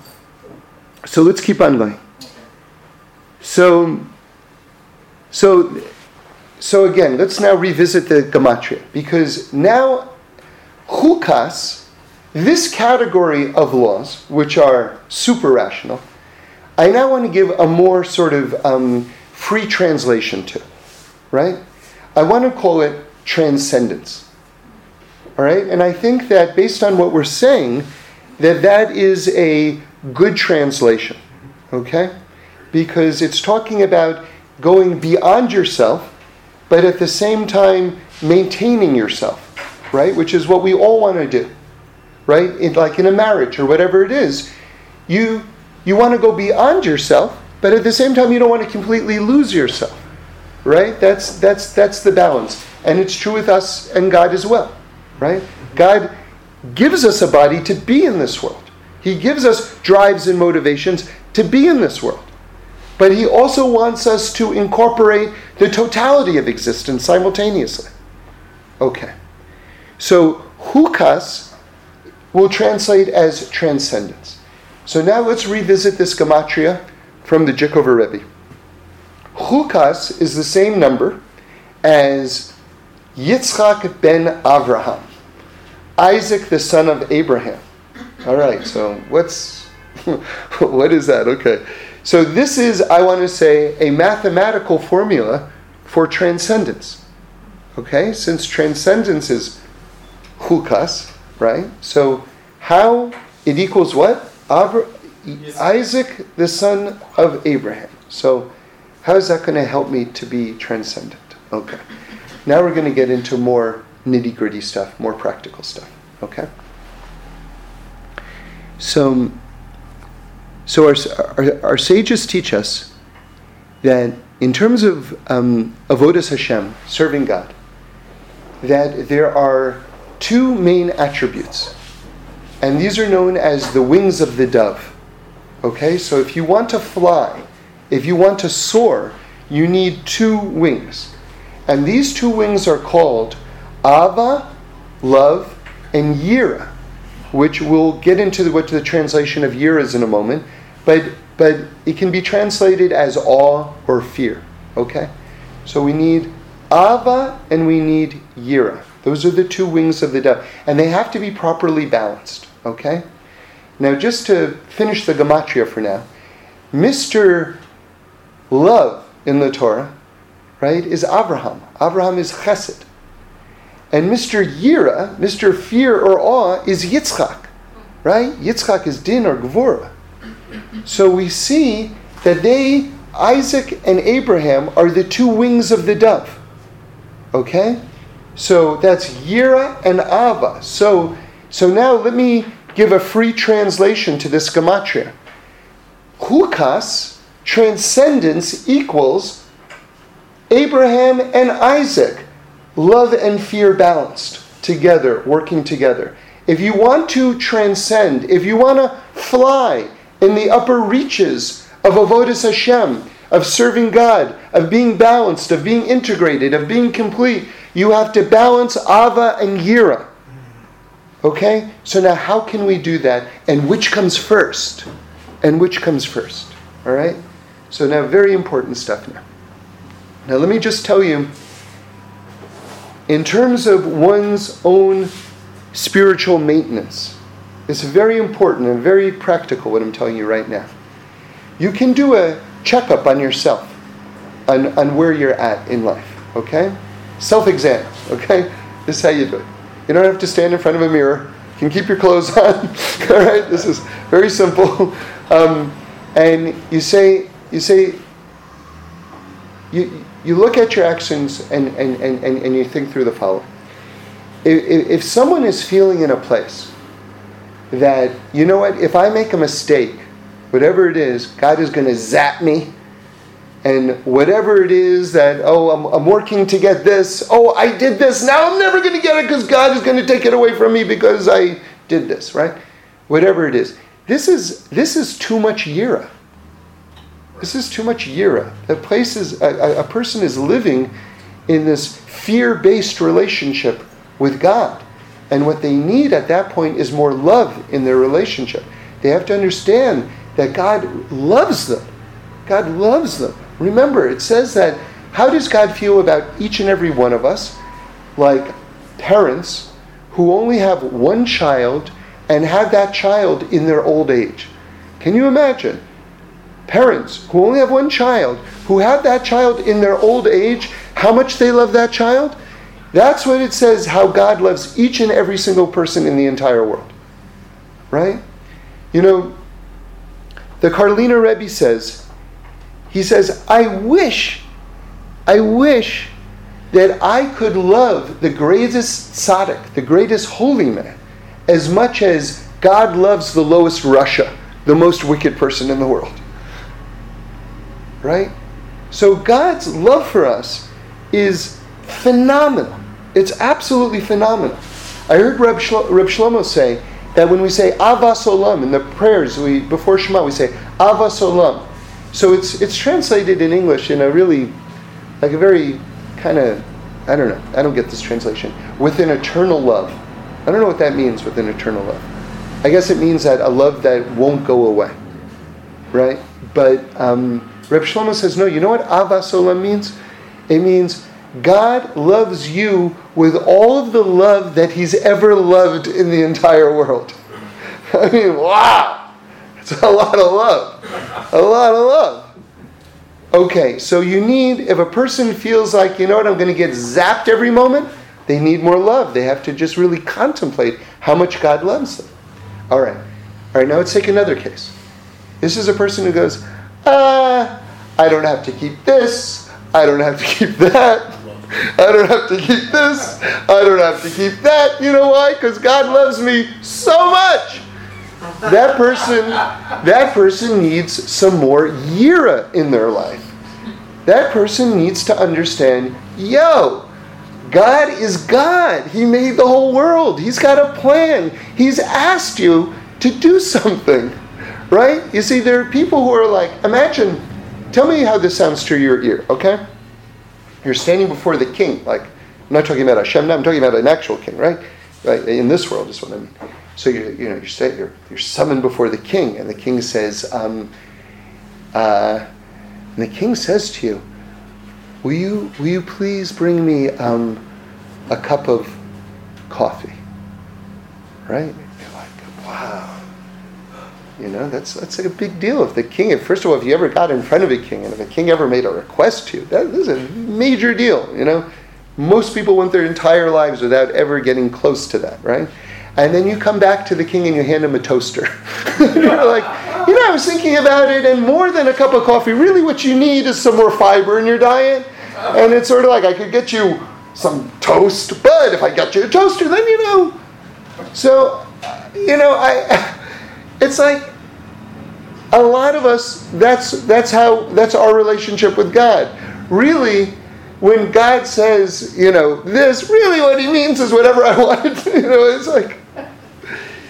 so let's keep on going. So, so, so again, let's now revisit the gematria because now chukas, this category of laws, which are super rational, I now want to give a more sort of um, free translation to, right? I want to call it transcendence. All right? And I think that based on what we're saying, that that is a good translation. Okay? Because it's talking about going beyond yourself, but at the same time maintaining yourself, right? Which is what we all want to do, right? In, like in a marriage or whatever it is, you you want to go beyond yourself, but at the same time you don't want to completely lose yourself. Right? That's that's that's the balance. And it's true with us and God as well. Right? God gives us a body to be in this world. He gives us drives and motivations to be in this world. But he also wants us to incorporate the totality of existence simultaneously. Okay. So hukas will translate as transcendence. So now let's revisit this gematria from the Dzikover Rebbe. Chukas is the same number as Yitzchak ben Avraham, Isaac the son of Abraham. All right, so what's what is that? Okay. So this is, I want to say, a mathematical formula for transcendence. Okay? Since transcendence is chukas, right? So how it equals what? Abra- Isaac, the son of Abraham. So, how is that going to help me to be transcendent? Okay. Now we're going to get into more nitty gritty stuff, more practical stuff. Okay? So, so our, our, our sages teach us that in terms of um, avodas Hashem, serving God, that there are two main attributes, and these are known as the wings of the dove. Okay, so if you want to fly, if you want to soar, you need two wings. And these two wings are called Ava, love, and Yira, which we'll get into the, what the translation of Yira is in a moment, but, but it can be translated as awe or fear. Okay? So we need Ava and we need Yira. Those are the two wings of the dove. And they have to be properly balanced. Okay? Now, just to finish the gematria for now, Mr. Love in the Torah right, is Abraham. Abraham is Chesed. And Mr. Yira, Mr. Fear or Awe, is Yitzchak, right? Yitzchak is Din or Gvura. So we see that they, Isaac and Abraham, are the two wings of the dove. Okay? So that's Yira and Ava. So, so now let me give a free translation to this gematria. Hukas, transcendence, equals Abraham and Isaac, love and fear balanced together, working together. If you want to transcend, if you want to fly in the upper reaches of Avodas Hashem, of serving God, of being balanced, of being integrated, of being complete, you have to balance Ava and Yira. Okay? So now how can we do that? And which comes first? And which comes first? All right? So now very important stuff now. Now let me just tell you in terms of one's own spiritual maintenance, it's very important and very practical what I'm telling you right now. You can do a checkup on yourself, on, on where you're at in life, okay? Self exam, okay? This is how you do it. You don't have to stand in front of a mirror. You can keep your clothes on, all right? This is very simple. Um, and you say, you say, you, you look at your actions and, and, and, and, and you think through the following. If, if someone is feeling in a place that, you know what, if I make a mistake, whatever it is, God is going to zap me. And whatever it is that, oh, I'm, I'm working to get this, oh, I did this, now I'm never going to get it because God is going to take it away from me because I did this, right? Whatever it is. This is, this is too much yira. This is too much yira. Place is a, a person is living in this fear-based relationship with God. And what they need at that point is more love in their relationship. They have to understand that God loves them. God loves them. Remember, it says that how does God feel about each and every one of us? Like parents who only have one child and have that child in their old age. Can you imagine? Parents who only have one child, who have that child in their old age, how much they love that child? That's what it says how God loves each and every single person in the entire world. Right? You know, the Karliner Rebbe says, he says, I wish, I wish that I could love the greatest tzaddik, the greatest holy man, as much as God loves the lowest rasha, the most wicked person in the world. Right? So God's love for us is phenomenal. It's absolutely phenomenal. I heard Reb, Shlo- Reb Shlomo say that when we say Avas Olam in the prayers we before Shema we say Avas Olam. So it's it's translated in English in a really like a very kind of I don't know I don't get this translation with an eternal love. I don't know what that means with an eternal love. I guess it means that a love that won't go away, right? But um, Reb Shlomo says no. You know what Avas Olam means? It means God loves you with all of the love that He's ever loved in the entire world. I mean, wow! It's a lot of love. A lot of love. Okay, so you need, if a person feels like, you know what, I'm going to get zapped every moment, they need more love. They have to just really contemplate how much God loves them. All right. All right, now let's take another case. This is a person who goes, ah, I don't have to keep this. I don't have to keep that. I don't have to keep this. I don't have to keep that. You know why? Because God loves me so much. That person, that person needs some more yira in their life. That person needs to understand, yo, God is God. He made the whole world. He's got a plan. He's asked you to do something. Right? You see, there are people who are like, imagine, tell me how this sounds to your ear, okay? You're standing before the king. Like, I'm not talking about Hashem I'm talking about an actual king, right? Right? In this world is what I mean. So you you know you're, you're you're summoned before the king, and the king says, um, uh, and the king says to you, "Will you will you please bring me um, a cup of coffee?" Right? You're like, "Wow, You know, that's that's like a big deal. If the king, first of all, if you ever got in front of a king, and if a king ever made a request to you, that is a major deal. You know, most people went their entire lives without ever getting close to that, right? And then you come back to the king and you hand him a toaster. You're like, you know, I was thinking about it, and more than a cup of coffee, really what you need is some more fiber in your diet. And it's sort of like I could get you some toast, but if I got you a toaster, then you know. So, you know, I it's like a lot of us that's that's how that's our relationship with God. Really, when God says, you know, this, really what he means is whatever I want. you know, it's like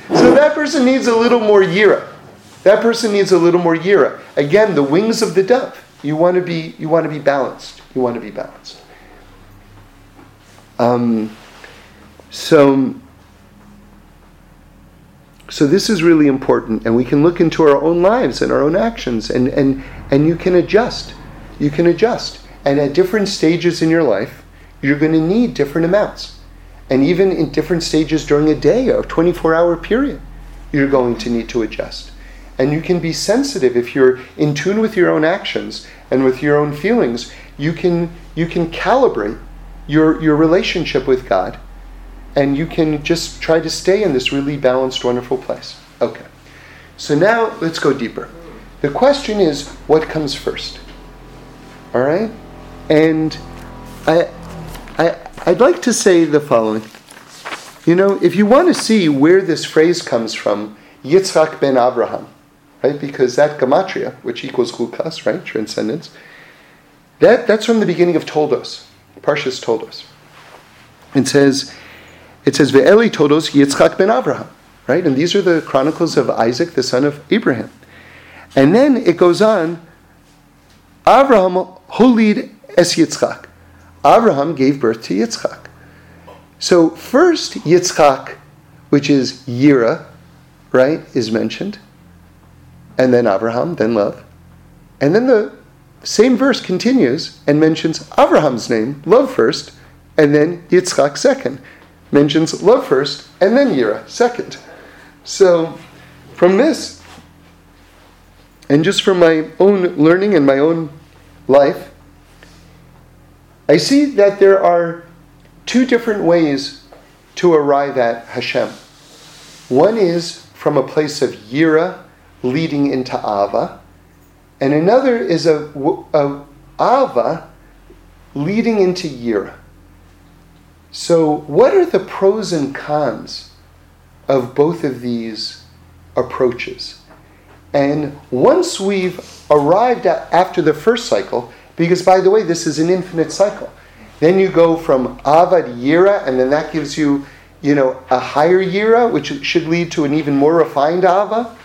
so that person needs a little more yira. That person needs a little more yira. Again, the wings of the dove. You want to be you want to be balanced. You want to be balanced. Um, so so this is really important, and we can look into our own lives and our own actions, and, and, and you can adjust. You can adjust. And at different stages in your life, you're going to need different amounts. And even in different stages during a day or 24 hour period, you're going to need to adjust. And you can be sensitive if you're in tune with your own actions and with your own feelings. You can, you can calibrate your, your relationship with God and you can just try to stay in this really balanced, wonderful place. Okay. So now let's go deeper. The question is what comes first? All right? And I, I, I'd like to say the following. You know, if you want to see where this phrase comes from, Yitzhak ben Abraham, right? Because that gematria, which equals chukas, right? Transcendence, that, that's from the beginning of Toldos. Parshas Toldos. It says, it says, Ve'eli toldos Yitzchak ben Abraham, right? And these are the chronicles of Isaac, the son of Abraham. And then it goes on, Abraham holid es Yitzchak. Abraham gave birth to Yitzchak. So first Yitzchak, which is Yira, right, is mentioned. And then Abraham, then love. And then the same verse continues and mentions Abraham's name, love first, and then Yitzchak second mentions love first and then Yira second. So, from this, and just from my own learning and my own life, I see that there are two different ways to arrive at Hashem. One is from a place of Yira leading into Ava, and another is a, a Ava leading into Yira. So, what are the pros and cons of both of these approaches? And once we've arrived at, after the first cycle, because by the way, this is an infinite cycle, then you go from Ava to Yira, and then that gives you, you know, a higher Yira, which should lead to an even more refined Ava,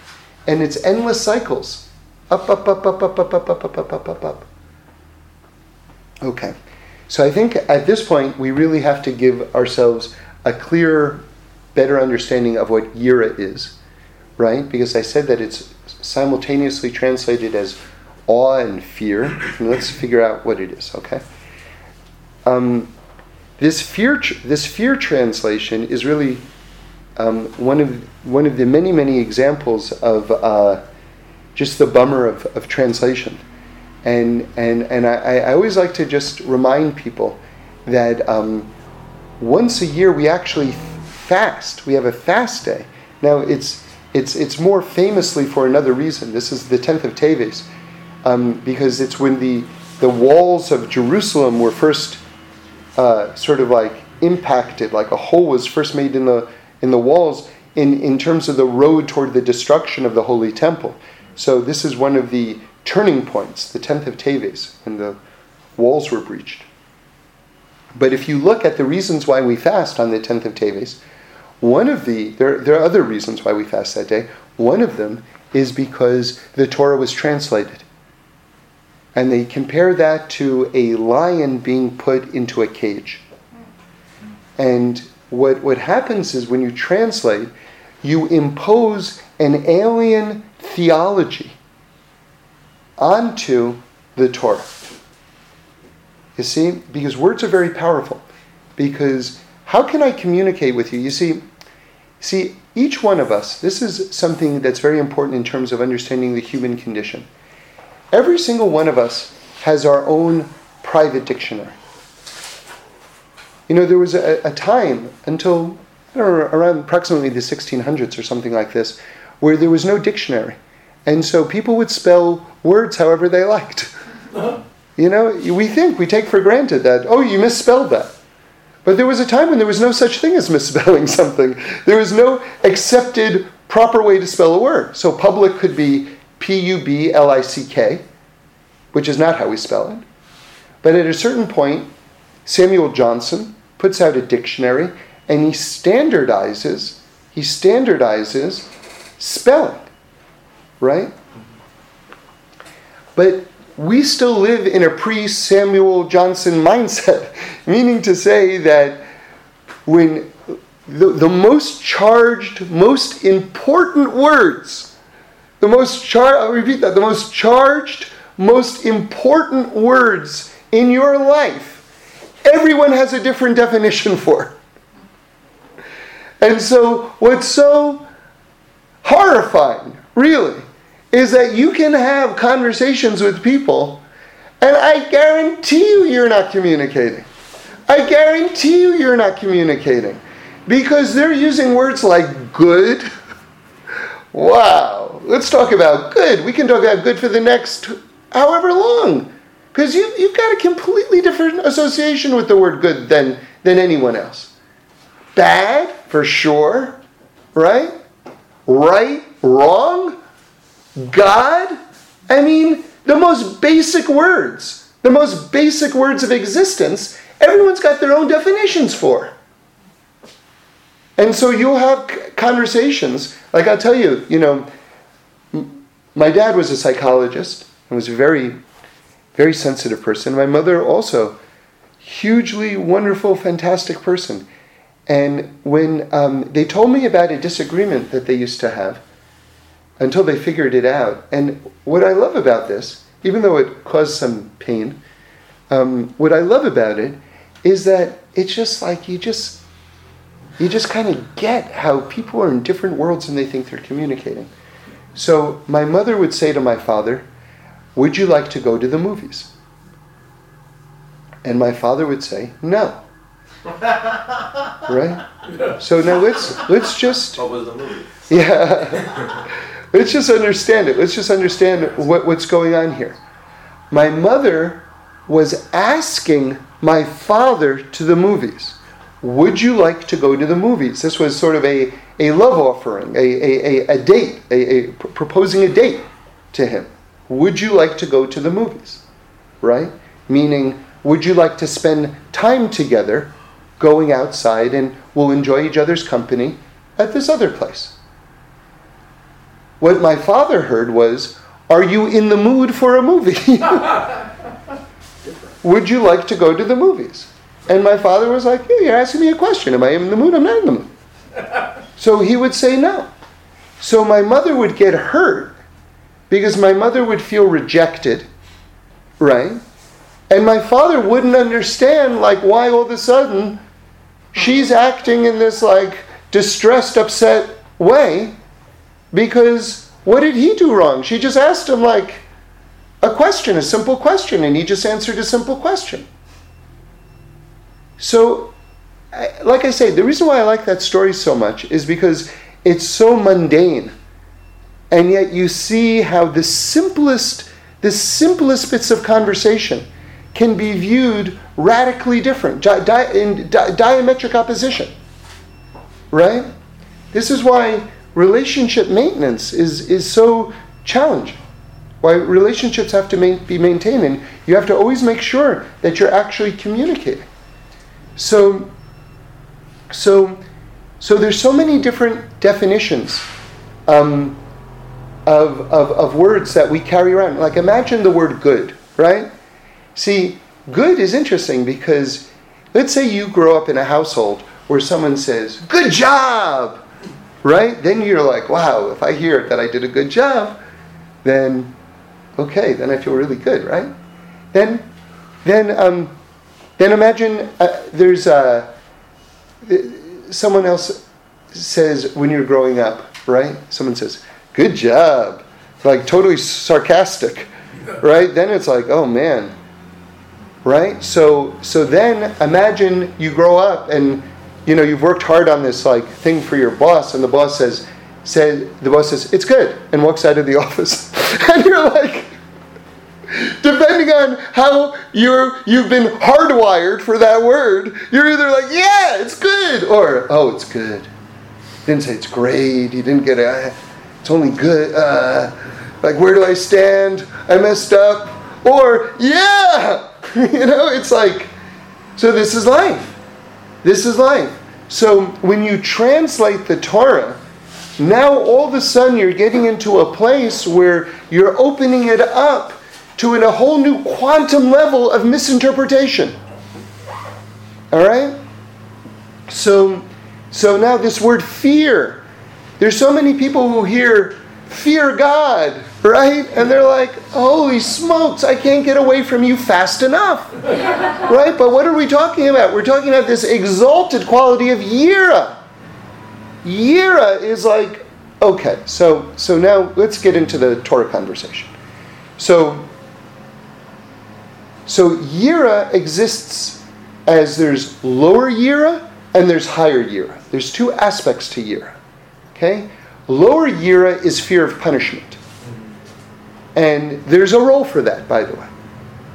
and it's endless cycles. Up, up, up, up, up, up, up, up, up, up, up, up, up. Okay. So I think at this point we really have to give ourselves a clearer, better understanding of what Yira is, right? Because I said that it's simultaneously translated as awe and fear. Let's figure out what it is, okay? Um, this fear, this fear translation is really um, one of one of the many many examples of uh, just the bummer of, of translation. And, and, and I, I always like to just remind people that um, once a year we actually fast. We have a fast day. Now, it's, it's, it's more famously for another reason. This is the 10th of Teves, um, because it's when the, the walls of Jerusalem were first uh, sort of like impacted, like a hole was first made in the, in the walls in, in terms of the road toward the destruction of the Holy Temple. So, this is one of the turning points, the 10th of Teves, when the walls were breached. But if you look at the reasons why we fast on the 10th of Teves, one of the, there, there are other reasons why we fast that day. One of them is because the Torah was translated. And they compare that to a lion being put into a cage. And what, what happens is when you translate, you impose an alien theology onto the Torah. You see, because words are very powerful. Because how can I communicate with you? You see, See, each one of us, this is something that's very important in terms of understanding the human condition. Every single one of us has our own private dictionary. You know, there was a, a time until know, around approximately the 1600s or something like this, where there was no dictionary. And so people would spell words however they liked. You know, we think, we take for granted that, oh, you misspelled that. But there was a time when there was no such thing as misspelling something. There was no accepted proper way to spell a word. So public could be P U B L I C K, which is not how we spell it. But at a certain point, Samuel Johnson puts out a dictionary and he standardizes he standardizes spelling right but we still live in a pre-samuel johnson mindset meaning to say that when the, the most charged most important words the most char i'll repeat that the most charged most important words in your life everyone has a different definition for and so, what's so horrifying, really, is that you can have conversations with people, and I guarantee you you're not communicating. I guarantee you you're not communicating. Because they're using words like good. Wow. Let's talk about good. We can talk about good for the next however long. Because you, you've got a completely different association with the word good than, than anyone else. Bad, for sure, right? Right, wrong, God. I mean, the most basic words, the most basic words of existence, everyone's got their own definitions for. And so you'll have conversations, like I'll tell you, you know, my dad was a psychologist and was a very, very sensitive person. My mother also, hugely wonderful, fantastic person. And when um, they told me about a disagreement that they used to have, until they figured it out. And what I love about this, even though it caused some pain, um, what I love about it is that it's just like you just you just kind of get how people are in different worlds and they think they're communicating. So my mother would say to my father, "Would you like to go to the movies?" And my father would say, "No." right? So now let's let's just. What was the movie? Yeah. let's just understand it. Let's just understand what, what's going on here. My mother was asking my father to the movies. Would you like to go to the movies? This was sort of a, a love offering, a, a, a, a date, a, a proposing a date to him. Would you like to go to the movies? Right? Meaning, would you like to spend time together going outside and we'll enjoy each other's company at this other place. What my father heard was, Are you in the mood for a movie? Would you like to go to the movies? And my father was like, yeah, You're asking me a question. Am I in the mood? I'm not in the mood. So he would say no. So my mother would get hurt because my mother would feel rejected, right? And my father wouldn't understand, like, why all of a sudden she's acting in this like distressed, upset way because what did he do wrong? She just asked him like a question, a simple question, and he just answered a simple question. So, like I say, the reason why I like that story so much is because it's so mundane. And yet you see how the simplest, the simplest bits of conversation can be viewed radically different, di- in di- diametric opposition. Right? This is why relationship maintenance is, is so challenging. Why relationships have to ma- be maintained, and you have to always make sure that you're actually communicating. So, so, so there's so many different definitions um, of, of, of words that we carry around. Like imagine the word good, right? See, good is interesting because let's say you grow up in a household where someone says, Good job! Right? Then you're like, wow, if I hear that I did a good job, then okay, then I feel really good, right? Then, then, um, then imagine uh, there's uh, someone else says when you're growing up, right? Someone says, "Good job," like totally sarcastic, right? Then it's like, "Oh man." Right? So so then imagine you grow up and you know you've worked hard on this like thing for your boss and the boss says says the boss says, "It's good," and walks out of the office. and you're like depending on how you're you've been hardwired for that word, you're either like, yeah, it's good, or oh, it's good. He didn't say it's great. He didn't get a. It's only good. Uh, like, where do I stand? I messed up. Or yeah, you know, it's like. So this is life. This is life. So when you translate the Torah, now all of a sudden you're getting into a place where you're opening it up to in a whole new quantum level of misinterpretation. All right? So, so now this word fear. There's so many people who hear fear God, right? And they're like, holy smokes, I can't get away from you fast enough. right? But what are we talking about? We're talking about this exalted quality of yira. Yira is like, okay, so so now let's get into the Torah conversation. So so Yira exists as there's lower Yira and there's higher Yira. There's two aspects to Yira. Okay? Lower Yira is fear of punishment. And there's a role for that, by the way.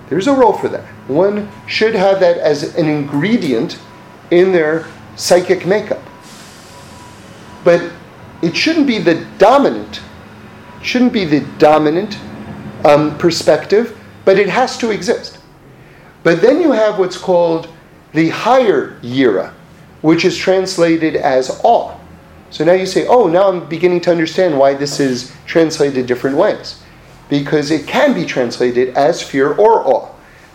There's a role for that. One should have that as an ingredient in their psychic makeup. But it shouldn't be the dominant, shouldn't be the dominant um, perspective, but it has to exist. But then you have what's called the higher yira, which is translated as awe. So now you say, oh, now I'm beginning to understand why this is translated different ways. Because it can be translated as fear or awe.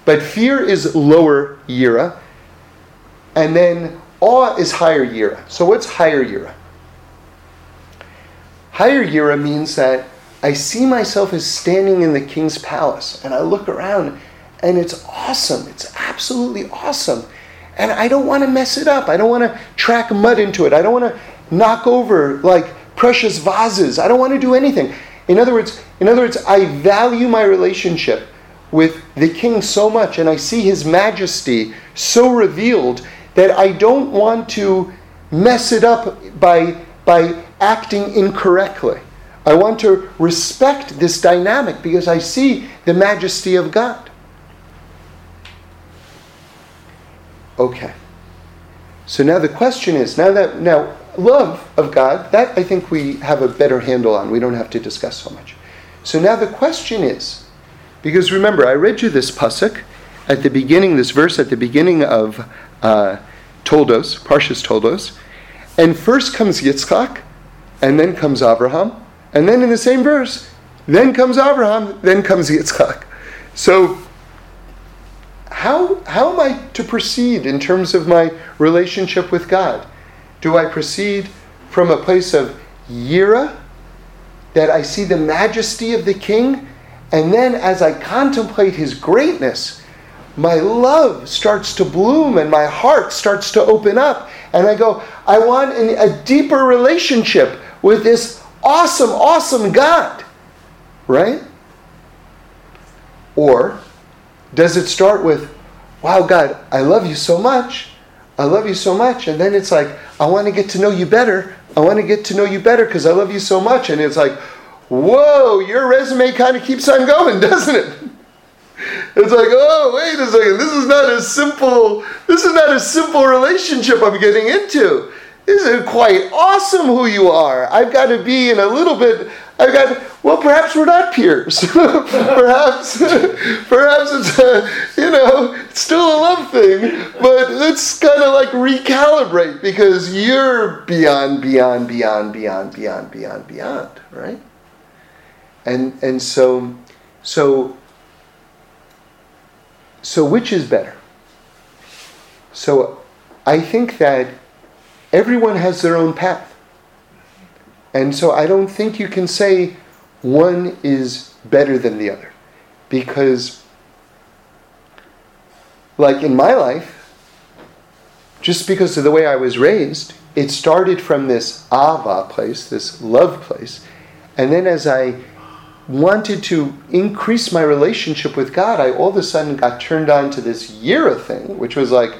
But fear is lower yira, and then awe is higher yira. So what's higher yira? Higher yira means that I see myself as standing in the king's palace, and I look around and it's awesome. It's absolutely awesome. And I don't want to mess it up. I don't want to track mud into it. I don't want to knock over like precious vases. I don't want to do anything. In other words, in other words, I value my relationship with the king so much and I see his majesty so revealed that I don't want to mess it up by by acting incorrectly. I want to respect this dynamic because I see the majesty of God. Okay. So now the question is now that now love of God, that I think we have a better handle on. We don't have to discuss so much. So now the question is, because remember, I read you this pasuk at the beginning, this verse at the beginning of uh, Toldos, Parshas Toldos, and first comes Yitzchak, and then comes Abraham, and then in the same verse, then comes Abraham, then comes Yitzchak. So how, how am I to proceed in terms of my relationship with God? Do I proceed from a place of yira, that I see the majesty of the king, and then as I contemplate his greatness, my love starts to bloom and my heart starts to open up, and I go, I want an, a deeper relationship with this awesome, awesome God, right? Or does it start with, wow, God, I love you so much. I love you so much. And then it's like, I want to get to know you better. I want to get to know you better because I love you so much. And it's like, whoa, your resume kind of keeps on going, doesn't it? It's like, oh, wait a second. This is not a simple. This is not a simple relationship I'm getting into. This is quite awesome who you are. I've got to be in a little bit I've got, well, perhaps we're not peers. perhaps, perhaps it's a, you know, it's still a love thing, but let's kind of like recalibrate because you're beyond, beyond, beyond, beyond, beyond, beyond, beyond, right? And and so, so, so which is better? So, I think that everyone has their own path. And so I don't think you can say one is better than the other. Because, like in my life, just because of the way I was raised, it started from this ava place, this love place, and then as I wanted to increase my relationship with God, I all of a sudden got turned on to this Yira thing, which was like,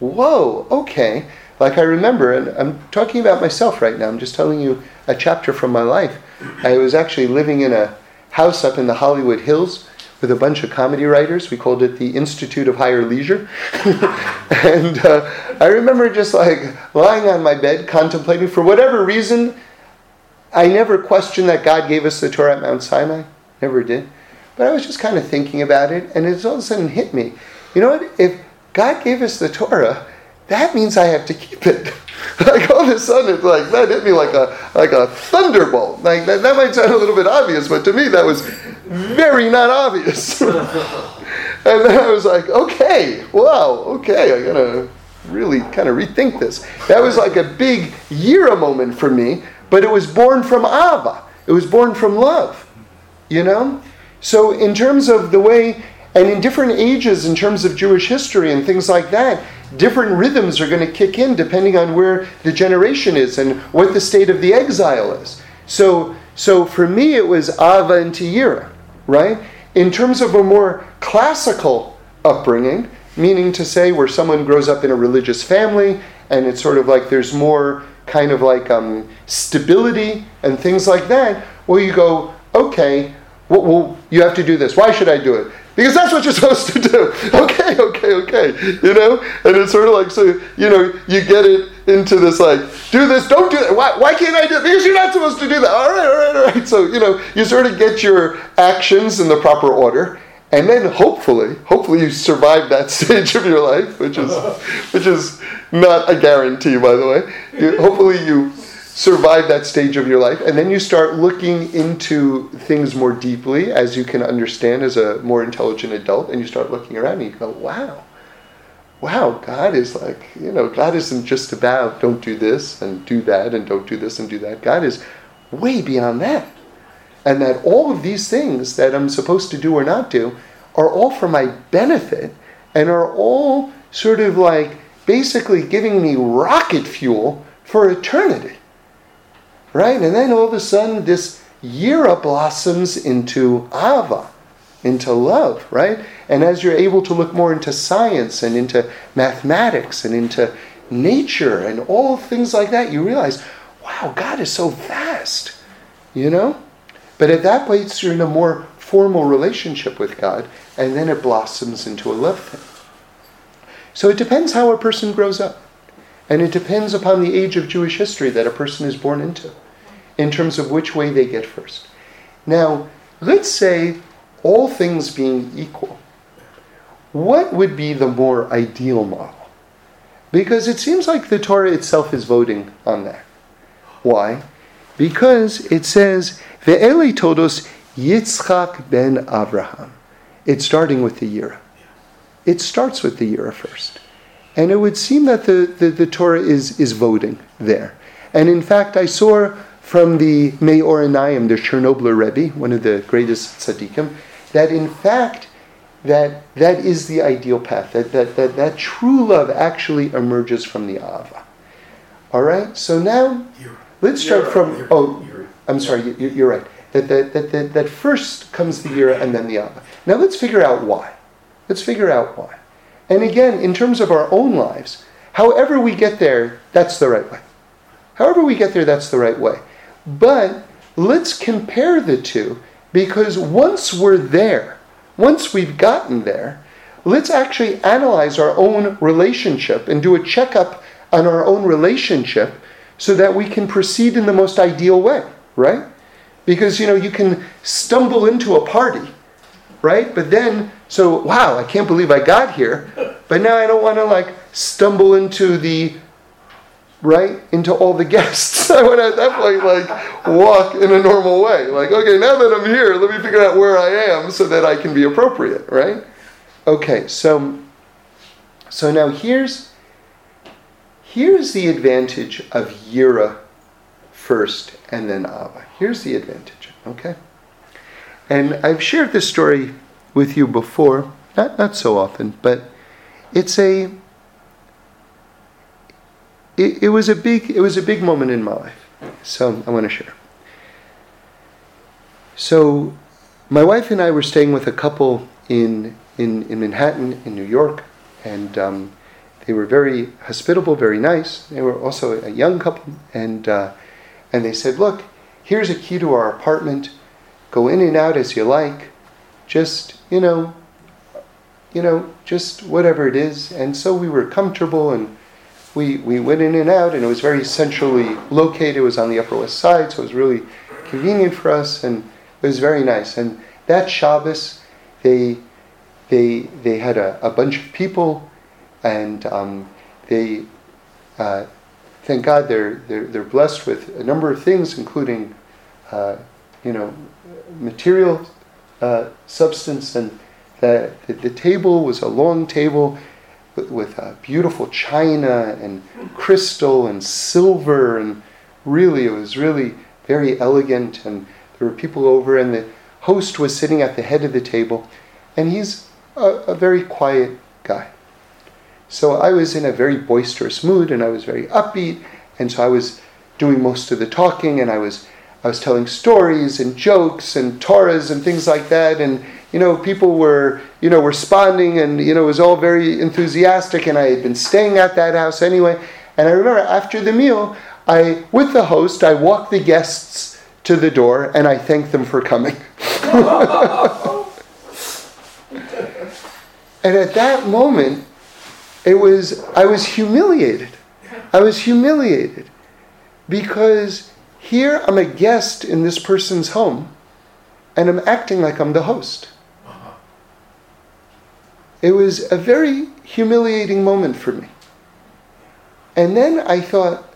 whoa, okay. Like I remember, and I'm talking about myself right now, I'm just telling you a chapter from my life. I was actually living in a house up in the Hollywood Hills with a bunch of comedy writers. We called it the Institute of Higher Leisure. and uh, I remember just like lying on my bed contemplating, for whatever reason, I never questioned that God gave us the Torah at Mount Sinai. Never did. But I was just kind of thinking about it, and it all of a sudden hit me. You know what? If God gave us the Torah, that means I have to keep it. like all of a sudden, it's like that hit me like a like a thunderbolt. Like that, that might sound a little bit obvious, but to me that was very not obvious. and then I was like, okay, wow, okay, I gotta really kind of rethink this. That was like a big Yira moment for me, but it was born from Ava. It was born from love. You know? So in terms of the way and in different ages in terms of Jewish history and things like that, different rhythms are going to kick in depending on where the generation is and what the state of the exile is. So, so for me, it was Ava and Tiyira, right? In terms of a more classical upbringing, meaning to say where someone grows up in a religious family and it's sort of like there's more kind of like um, stability and things like that, well, you go, okay, well, well, you have to do this. Why should I do it? Because that's what you're supposed to do. Okay, okay, okay. You know? And it's sort of like, so, you know, you get it into this like, do this, don't do that. Why, why can't I do it? Because you're not supposed to do that. All right, all right, all right. So, you know, you sort of get your actions in the proper order. And then hopefully, hopefully you survive that stage of your life, which is, which is not a guarantee, by the way. You, hopefully you survive that stage of your life, and then you start looking into things more deeply as you can understand as a more intelligent adult, and you start looking around and you go, wow, wow, God is like, you know, God isn't just about don't do this and do that and don't do this and do that. God is way beyond that. And that all of these things that I'm supposed to do or not do are all for my benefit and are all sort of like basically giving me rocket fuel for eternity right? And then all of a sudden, this Yira blossoms into Ava, into love, right? And as you're able to look more into science and into mathematics and into nature and all things like that, you realize, wow, God is so vast, you know? But at that point, you're in a more formal relationship with God, and then it blossoms into a love thing. So it depends how a person grows up. And it depends upon the age of Jewish history that a person is born into in terms of which way they get first. Now, let's say all things being equal, what would be the more ideal model? Because it seems like the Torah itself is voting on that. Why? Because it says, Ve'ele toldos Yitzchak ben Abraham. It's starting with the Yira. It starts with the Yira first. And it would seem that the, the, the Torah is, is voting there. And in fact, I saw from the Meor Einayim, the Chernobyl Rebbe, one of the greatest tzaddikim, that in fact that that is the ideal path. That that that, that true love actually emerges from the Ava. All right. So now let's start from. Oh, I'm sorry. You're right. That that, that that that first comes the Yira and then the Ava. Now let's figure out why. Let's figure out why. And again, in terms of our own lives, however we get there, that's the right way. However we get there, that's the right way. But let's compare the two because once we're there, once we've gotten there, let's actually analyze our own relationship and do a checkup on our own relationship so that we can proceed in the most ideal way, right? Because you know, you can stumble into a party, right? But then so wow, I can't believe I got here, but now I don't want to like stumble into the right into all the guests. I would at that point like walk in a normal way. Like, okay, now that I'm here, let me figure out where I am so that I can be appropriate, right? Okay, so so now here's here's the advantage of Yira first and then Ava. Here's the advantage, okay? And I've shared this story with you before, not not so often, but it's a it, it was a big it was a big moment in my life. So I want to share. So my wife and I were staying with a couple in in, in Manhattan in New York, and um, they were very hospitable, very nice. They were also a young couple, and uh, and they said, "Look, here's a key to our apartment. Go in and out as you like. Just you know, you know, just whatever it is." And so we were comfortable, and we we went in and out, and it was very centrally located. It was on the Upper West Side, so it was really convenient for us, and it was very nice. And that Shabbos, they they they had a, a bunch of people, and um, they uh, thank God they're, they're they're blessed with a number of things, including uh, you know material uh, substance, and the, the, the table was a long table with, with uh, beautiful china and crystal and silver, and really it was really very elegant, and there were people over, and the host was sitting at the head of the table, and he's a, a very quiet guy. So I was in a very boisterous mood and I was very upbeat, and so I was doing most of the talking and I was I was telling stories and jokes and Torahs and things like that, and you know people were you know responding and you know it was all very enthusiastic, and I had been staying at that house anyway. And I remember after the meal, I with the host I walked the guests to the door and I thanked them for coming. And at that moment, it was I was humiliated. I was humiliated because here I'm a guest in this person's home and I'm acting like I'm the host. Uh-huh. It was a very humiliating moment for me. And then I thought,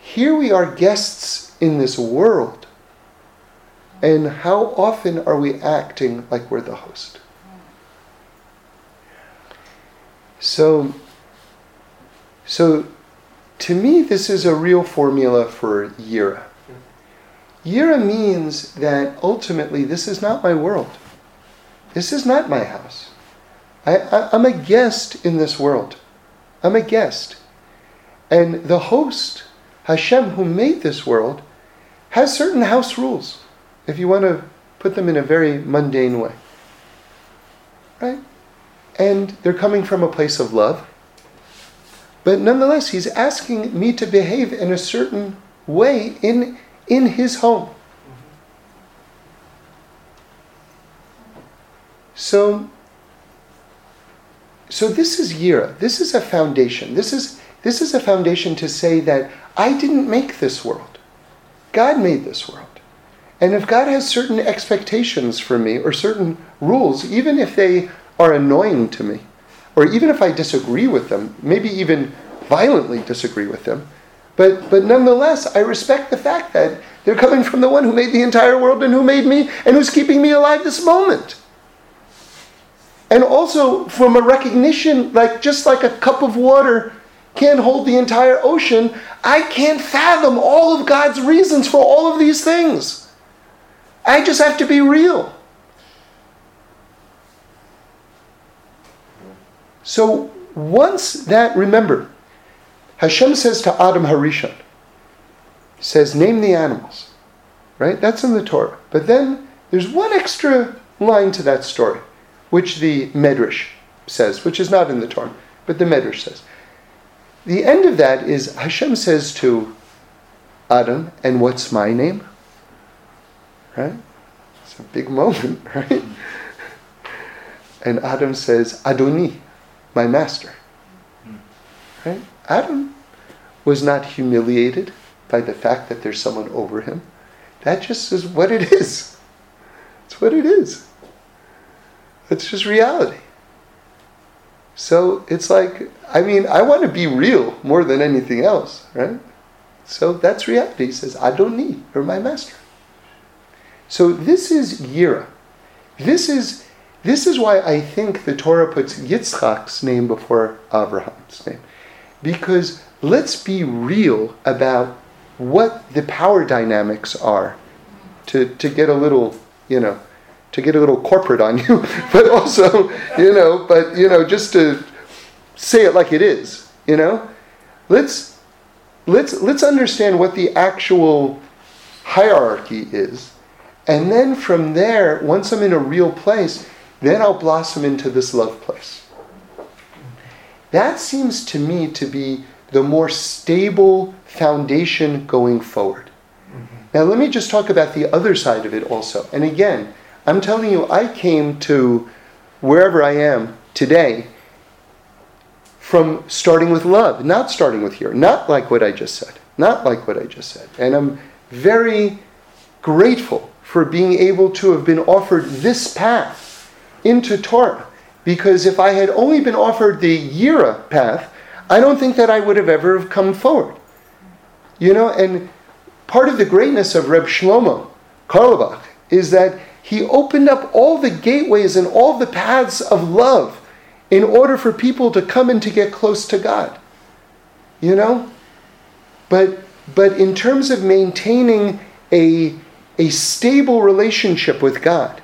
here we are guests in this world. And how often are we acting like we're the host? So, so to me, this is a real formula for Yira. Yira means that ultimately this is not my world. This is not my house. I, I, I'm a guest in this world. I'm a guest. And the host, Hashem, who made this world, has certain house rules, if you want to put them in a very mundane way. Right? and they're coming from a place of love. But nonetheless, he's asking me to behave in a certain way in, in his home. So, so this is Yira. This is a foundation. This is, this is a foundation to say that I didn't make this world. God made this world. And if God has certain expectations for me or certain rules, even if they are annoying to me, or even if I disagree with them, maybe even violently disagree with them, but, but nonetheless, I respect the fact that they're coming from the one who made the entire world and who made me and who's keeping me alive this moment. And also from a recognition, like just like a cup of water can't hold the entire ocean, I can't fathom all of God's reasons for all of these things. I just have to be real. So once that, remember, Hashem says to Adam Harishon, says, name the animals. Right? That's in the Torah. But then there's one extra line to that story, which the Medrash says, which is not in the Torah, but the Medrash says. The end of that is Hashem says to Adam, and what's my name? Right? It's a big moment, right? And Adam says, Adoni my master. Right? Adam was not humiliated by the fact that there's someone over him. That just is what it is. It's what it is. It's just reality. So it's like, I mean, I want to be real more than anything else, right? So that's reality. He says, I don't need, you're my master. So this is Yira. This is this is why I think the Torah puts Yitzchak's name before Abraham's name. Because let's be real about what the power dynamics are to, to get a little, you know, to get a little corporate on you, but also, you know, but, you know, just to say it like it is, you know. let's let's let's understand what the actual hierarchy is. And then from there, once I'm in a real place, then I'll blossom into this love place. That seems to me to be the more stable foundation going forward. Mm-hmm. Now, let me just talk about the other side of it also. And again, I'm telling you, I came to wherever I am today from starting with love, not starting with yira, not like what I just said, not like what I just said. And I'm very grateful for being able to have been offered this path into Torah. Because if I had only been offered the Yira path, I don't think that I would have ever have come forward. You know, and part of the greatness of Reb Shlomo Carlebach is that he opened up all the gateways and all the paths of love in order for people to come and to get close to God. You know? But but in terms of maintaining a, a stable relationship with God,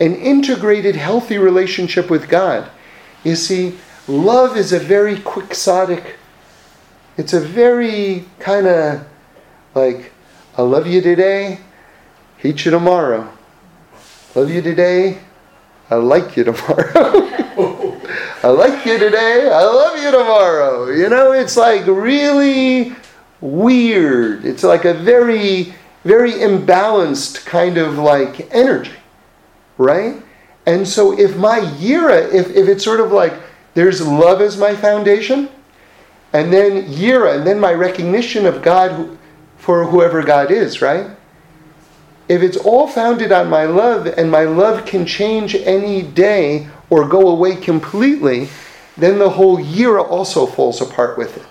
an integrated, healthy relationship with God, you see, love is a very quixotic, it's a very kind of like, I love you today, hate you tomorrow. Love you today, I like you tomorrow. I like you today, I love you tomorrow. You know, it's like really weird. It's like a very, very imbalanced kind of like energy, right? And so if my yira, if, if it's sort of like there's love as my foundation, and then yira, and then my recognition of God for whoever God is, right? If it's all founded on my love, and my love can change any day or go away completely, then the whole yira also falls apart with it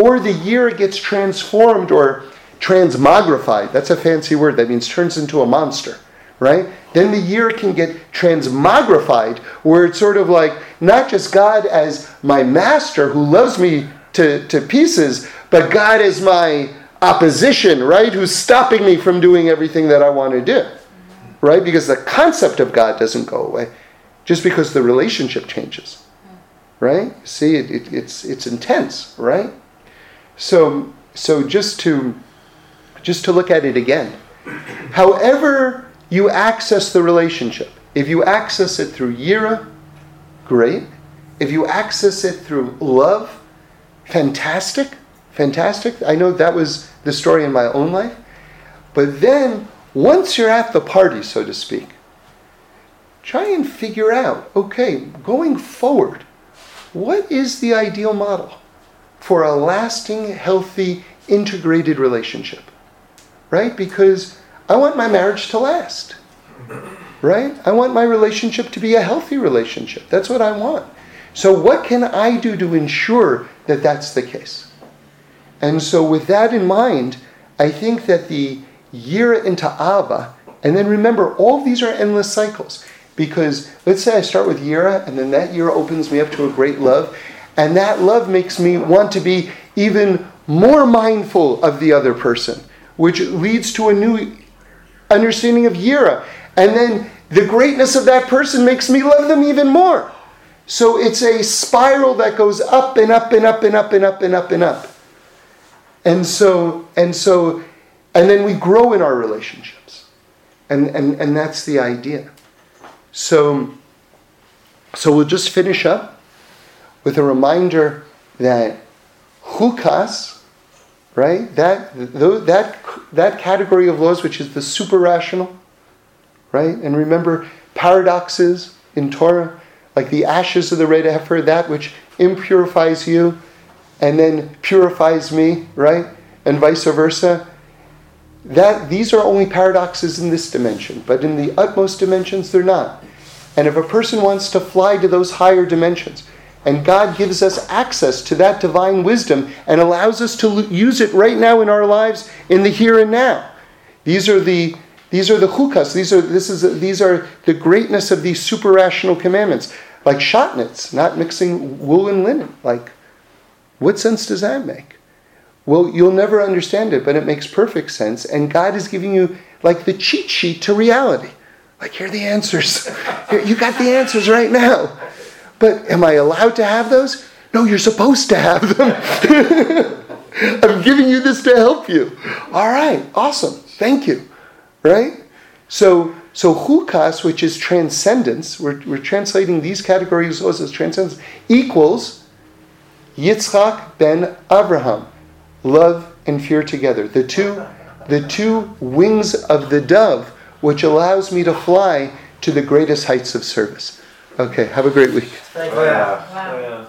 or the yira gets transformed or transmogrified. That's a fancy word. That means turns into a monster, right? Then the yira can get transmogrified, where it's sort of like not just God as my master who loves me to, to pieces, but God as my opposition, right? Who's stopping me from doing everything that I want to do, right? Because the concept of God doesn't go away just because the relationship changes, right? See, it, it, it's, it's intense, right? So, so just to just to look at it again, however you access the relationship, if you access it through yira, great. If you access it through love, fantastic, fantastic. I know that was the story in my own life. But then, once you're at the party, so to speak, try and figure out okay, going forward, what is the ideal model? for a lasting, healthy, integrated relationship. Right? Because I want my marriage to last. Right? I want my relationship to be a healthy relationship. That's what I want. So, what can I do to ensure that that's the case? And so, with that in mind, I think that the yira into ahava, and then remember, all these are endless cycles. Because let's say I start with yira, and then that yira opens me up to a great love, and that love makes me want to be even more mindful of the other person, which leads to a new understanding of Yira. And then the greatness of that person makes me love them even more. So it's a spiral that goes up and up and up and up and up and up and up. And so, and so, and then we grow in our relationships. And, and, and that's the idea. So, so we'll just finish up with a reminder that hukas, right, that, that, that category of laws which is the super rational, right, and remember paradoxes in Torah, like the ashes of the red heifer, that which impurifies you and then purifies me, right, and vice versa. That these are only paradoxes in this dimension, but in the utmost dimensions they're not. And if a person wants to fly to those higher dimensions, and God gives us access to that divine wisdom and allows us to use it right now in our lives in the here and now. These are the these are the chukas. These are this is these are the greatness of these super rational commandments, like shatnez, not mixing wool and linen. Like, what sense does that make? Well, you'll never understand it, but it makes perfect sense. And God is giving you like the cheat sheet to reality. Like, here are the answers. You got the answers right now. But am I allowed to have those? No, you're supposed to have them. I'm giving you this to help you. All right, awesome. Thank you. Right? So, so hukas, which is transcendence, we're, we're translating these categories as transcendence, equals Yitzchak ben Abraham, love and fear together. The two, the two wings of the dove, which allows me to fly to the greatest heights of service. Okay, have a great week. Thank Oh, you. yeah. Wow. Oh, yeah.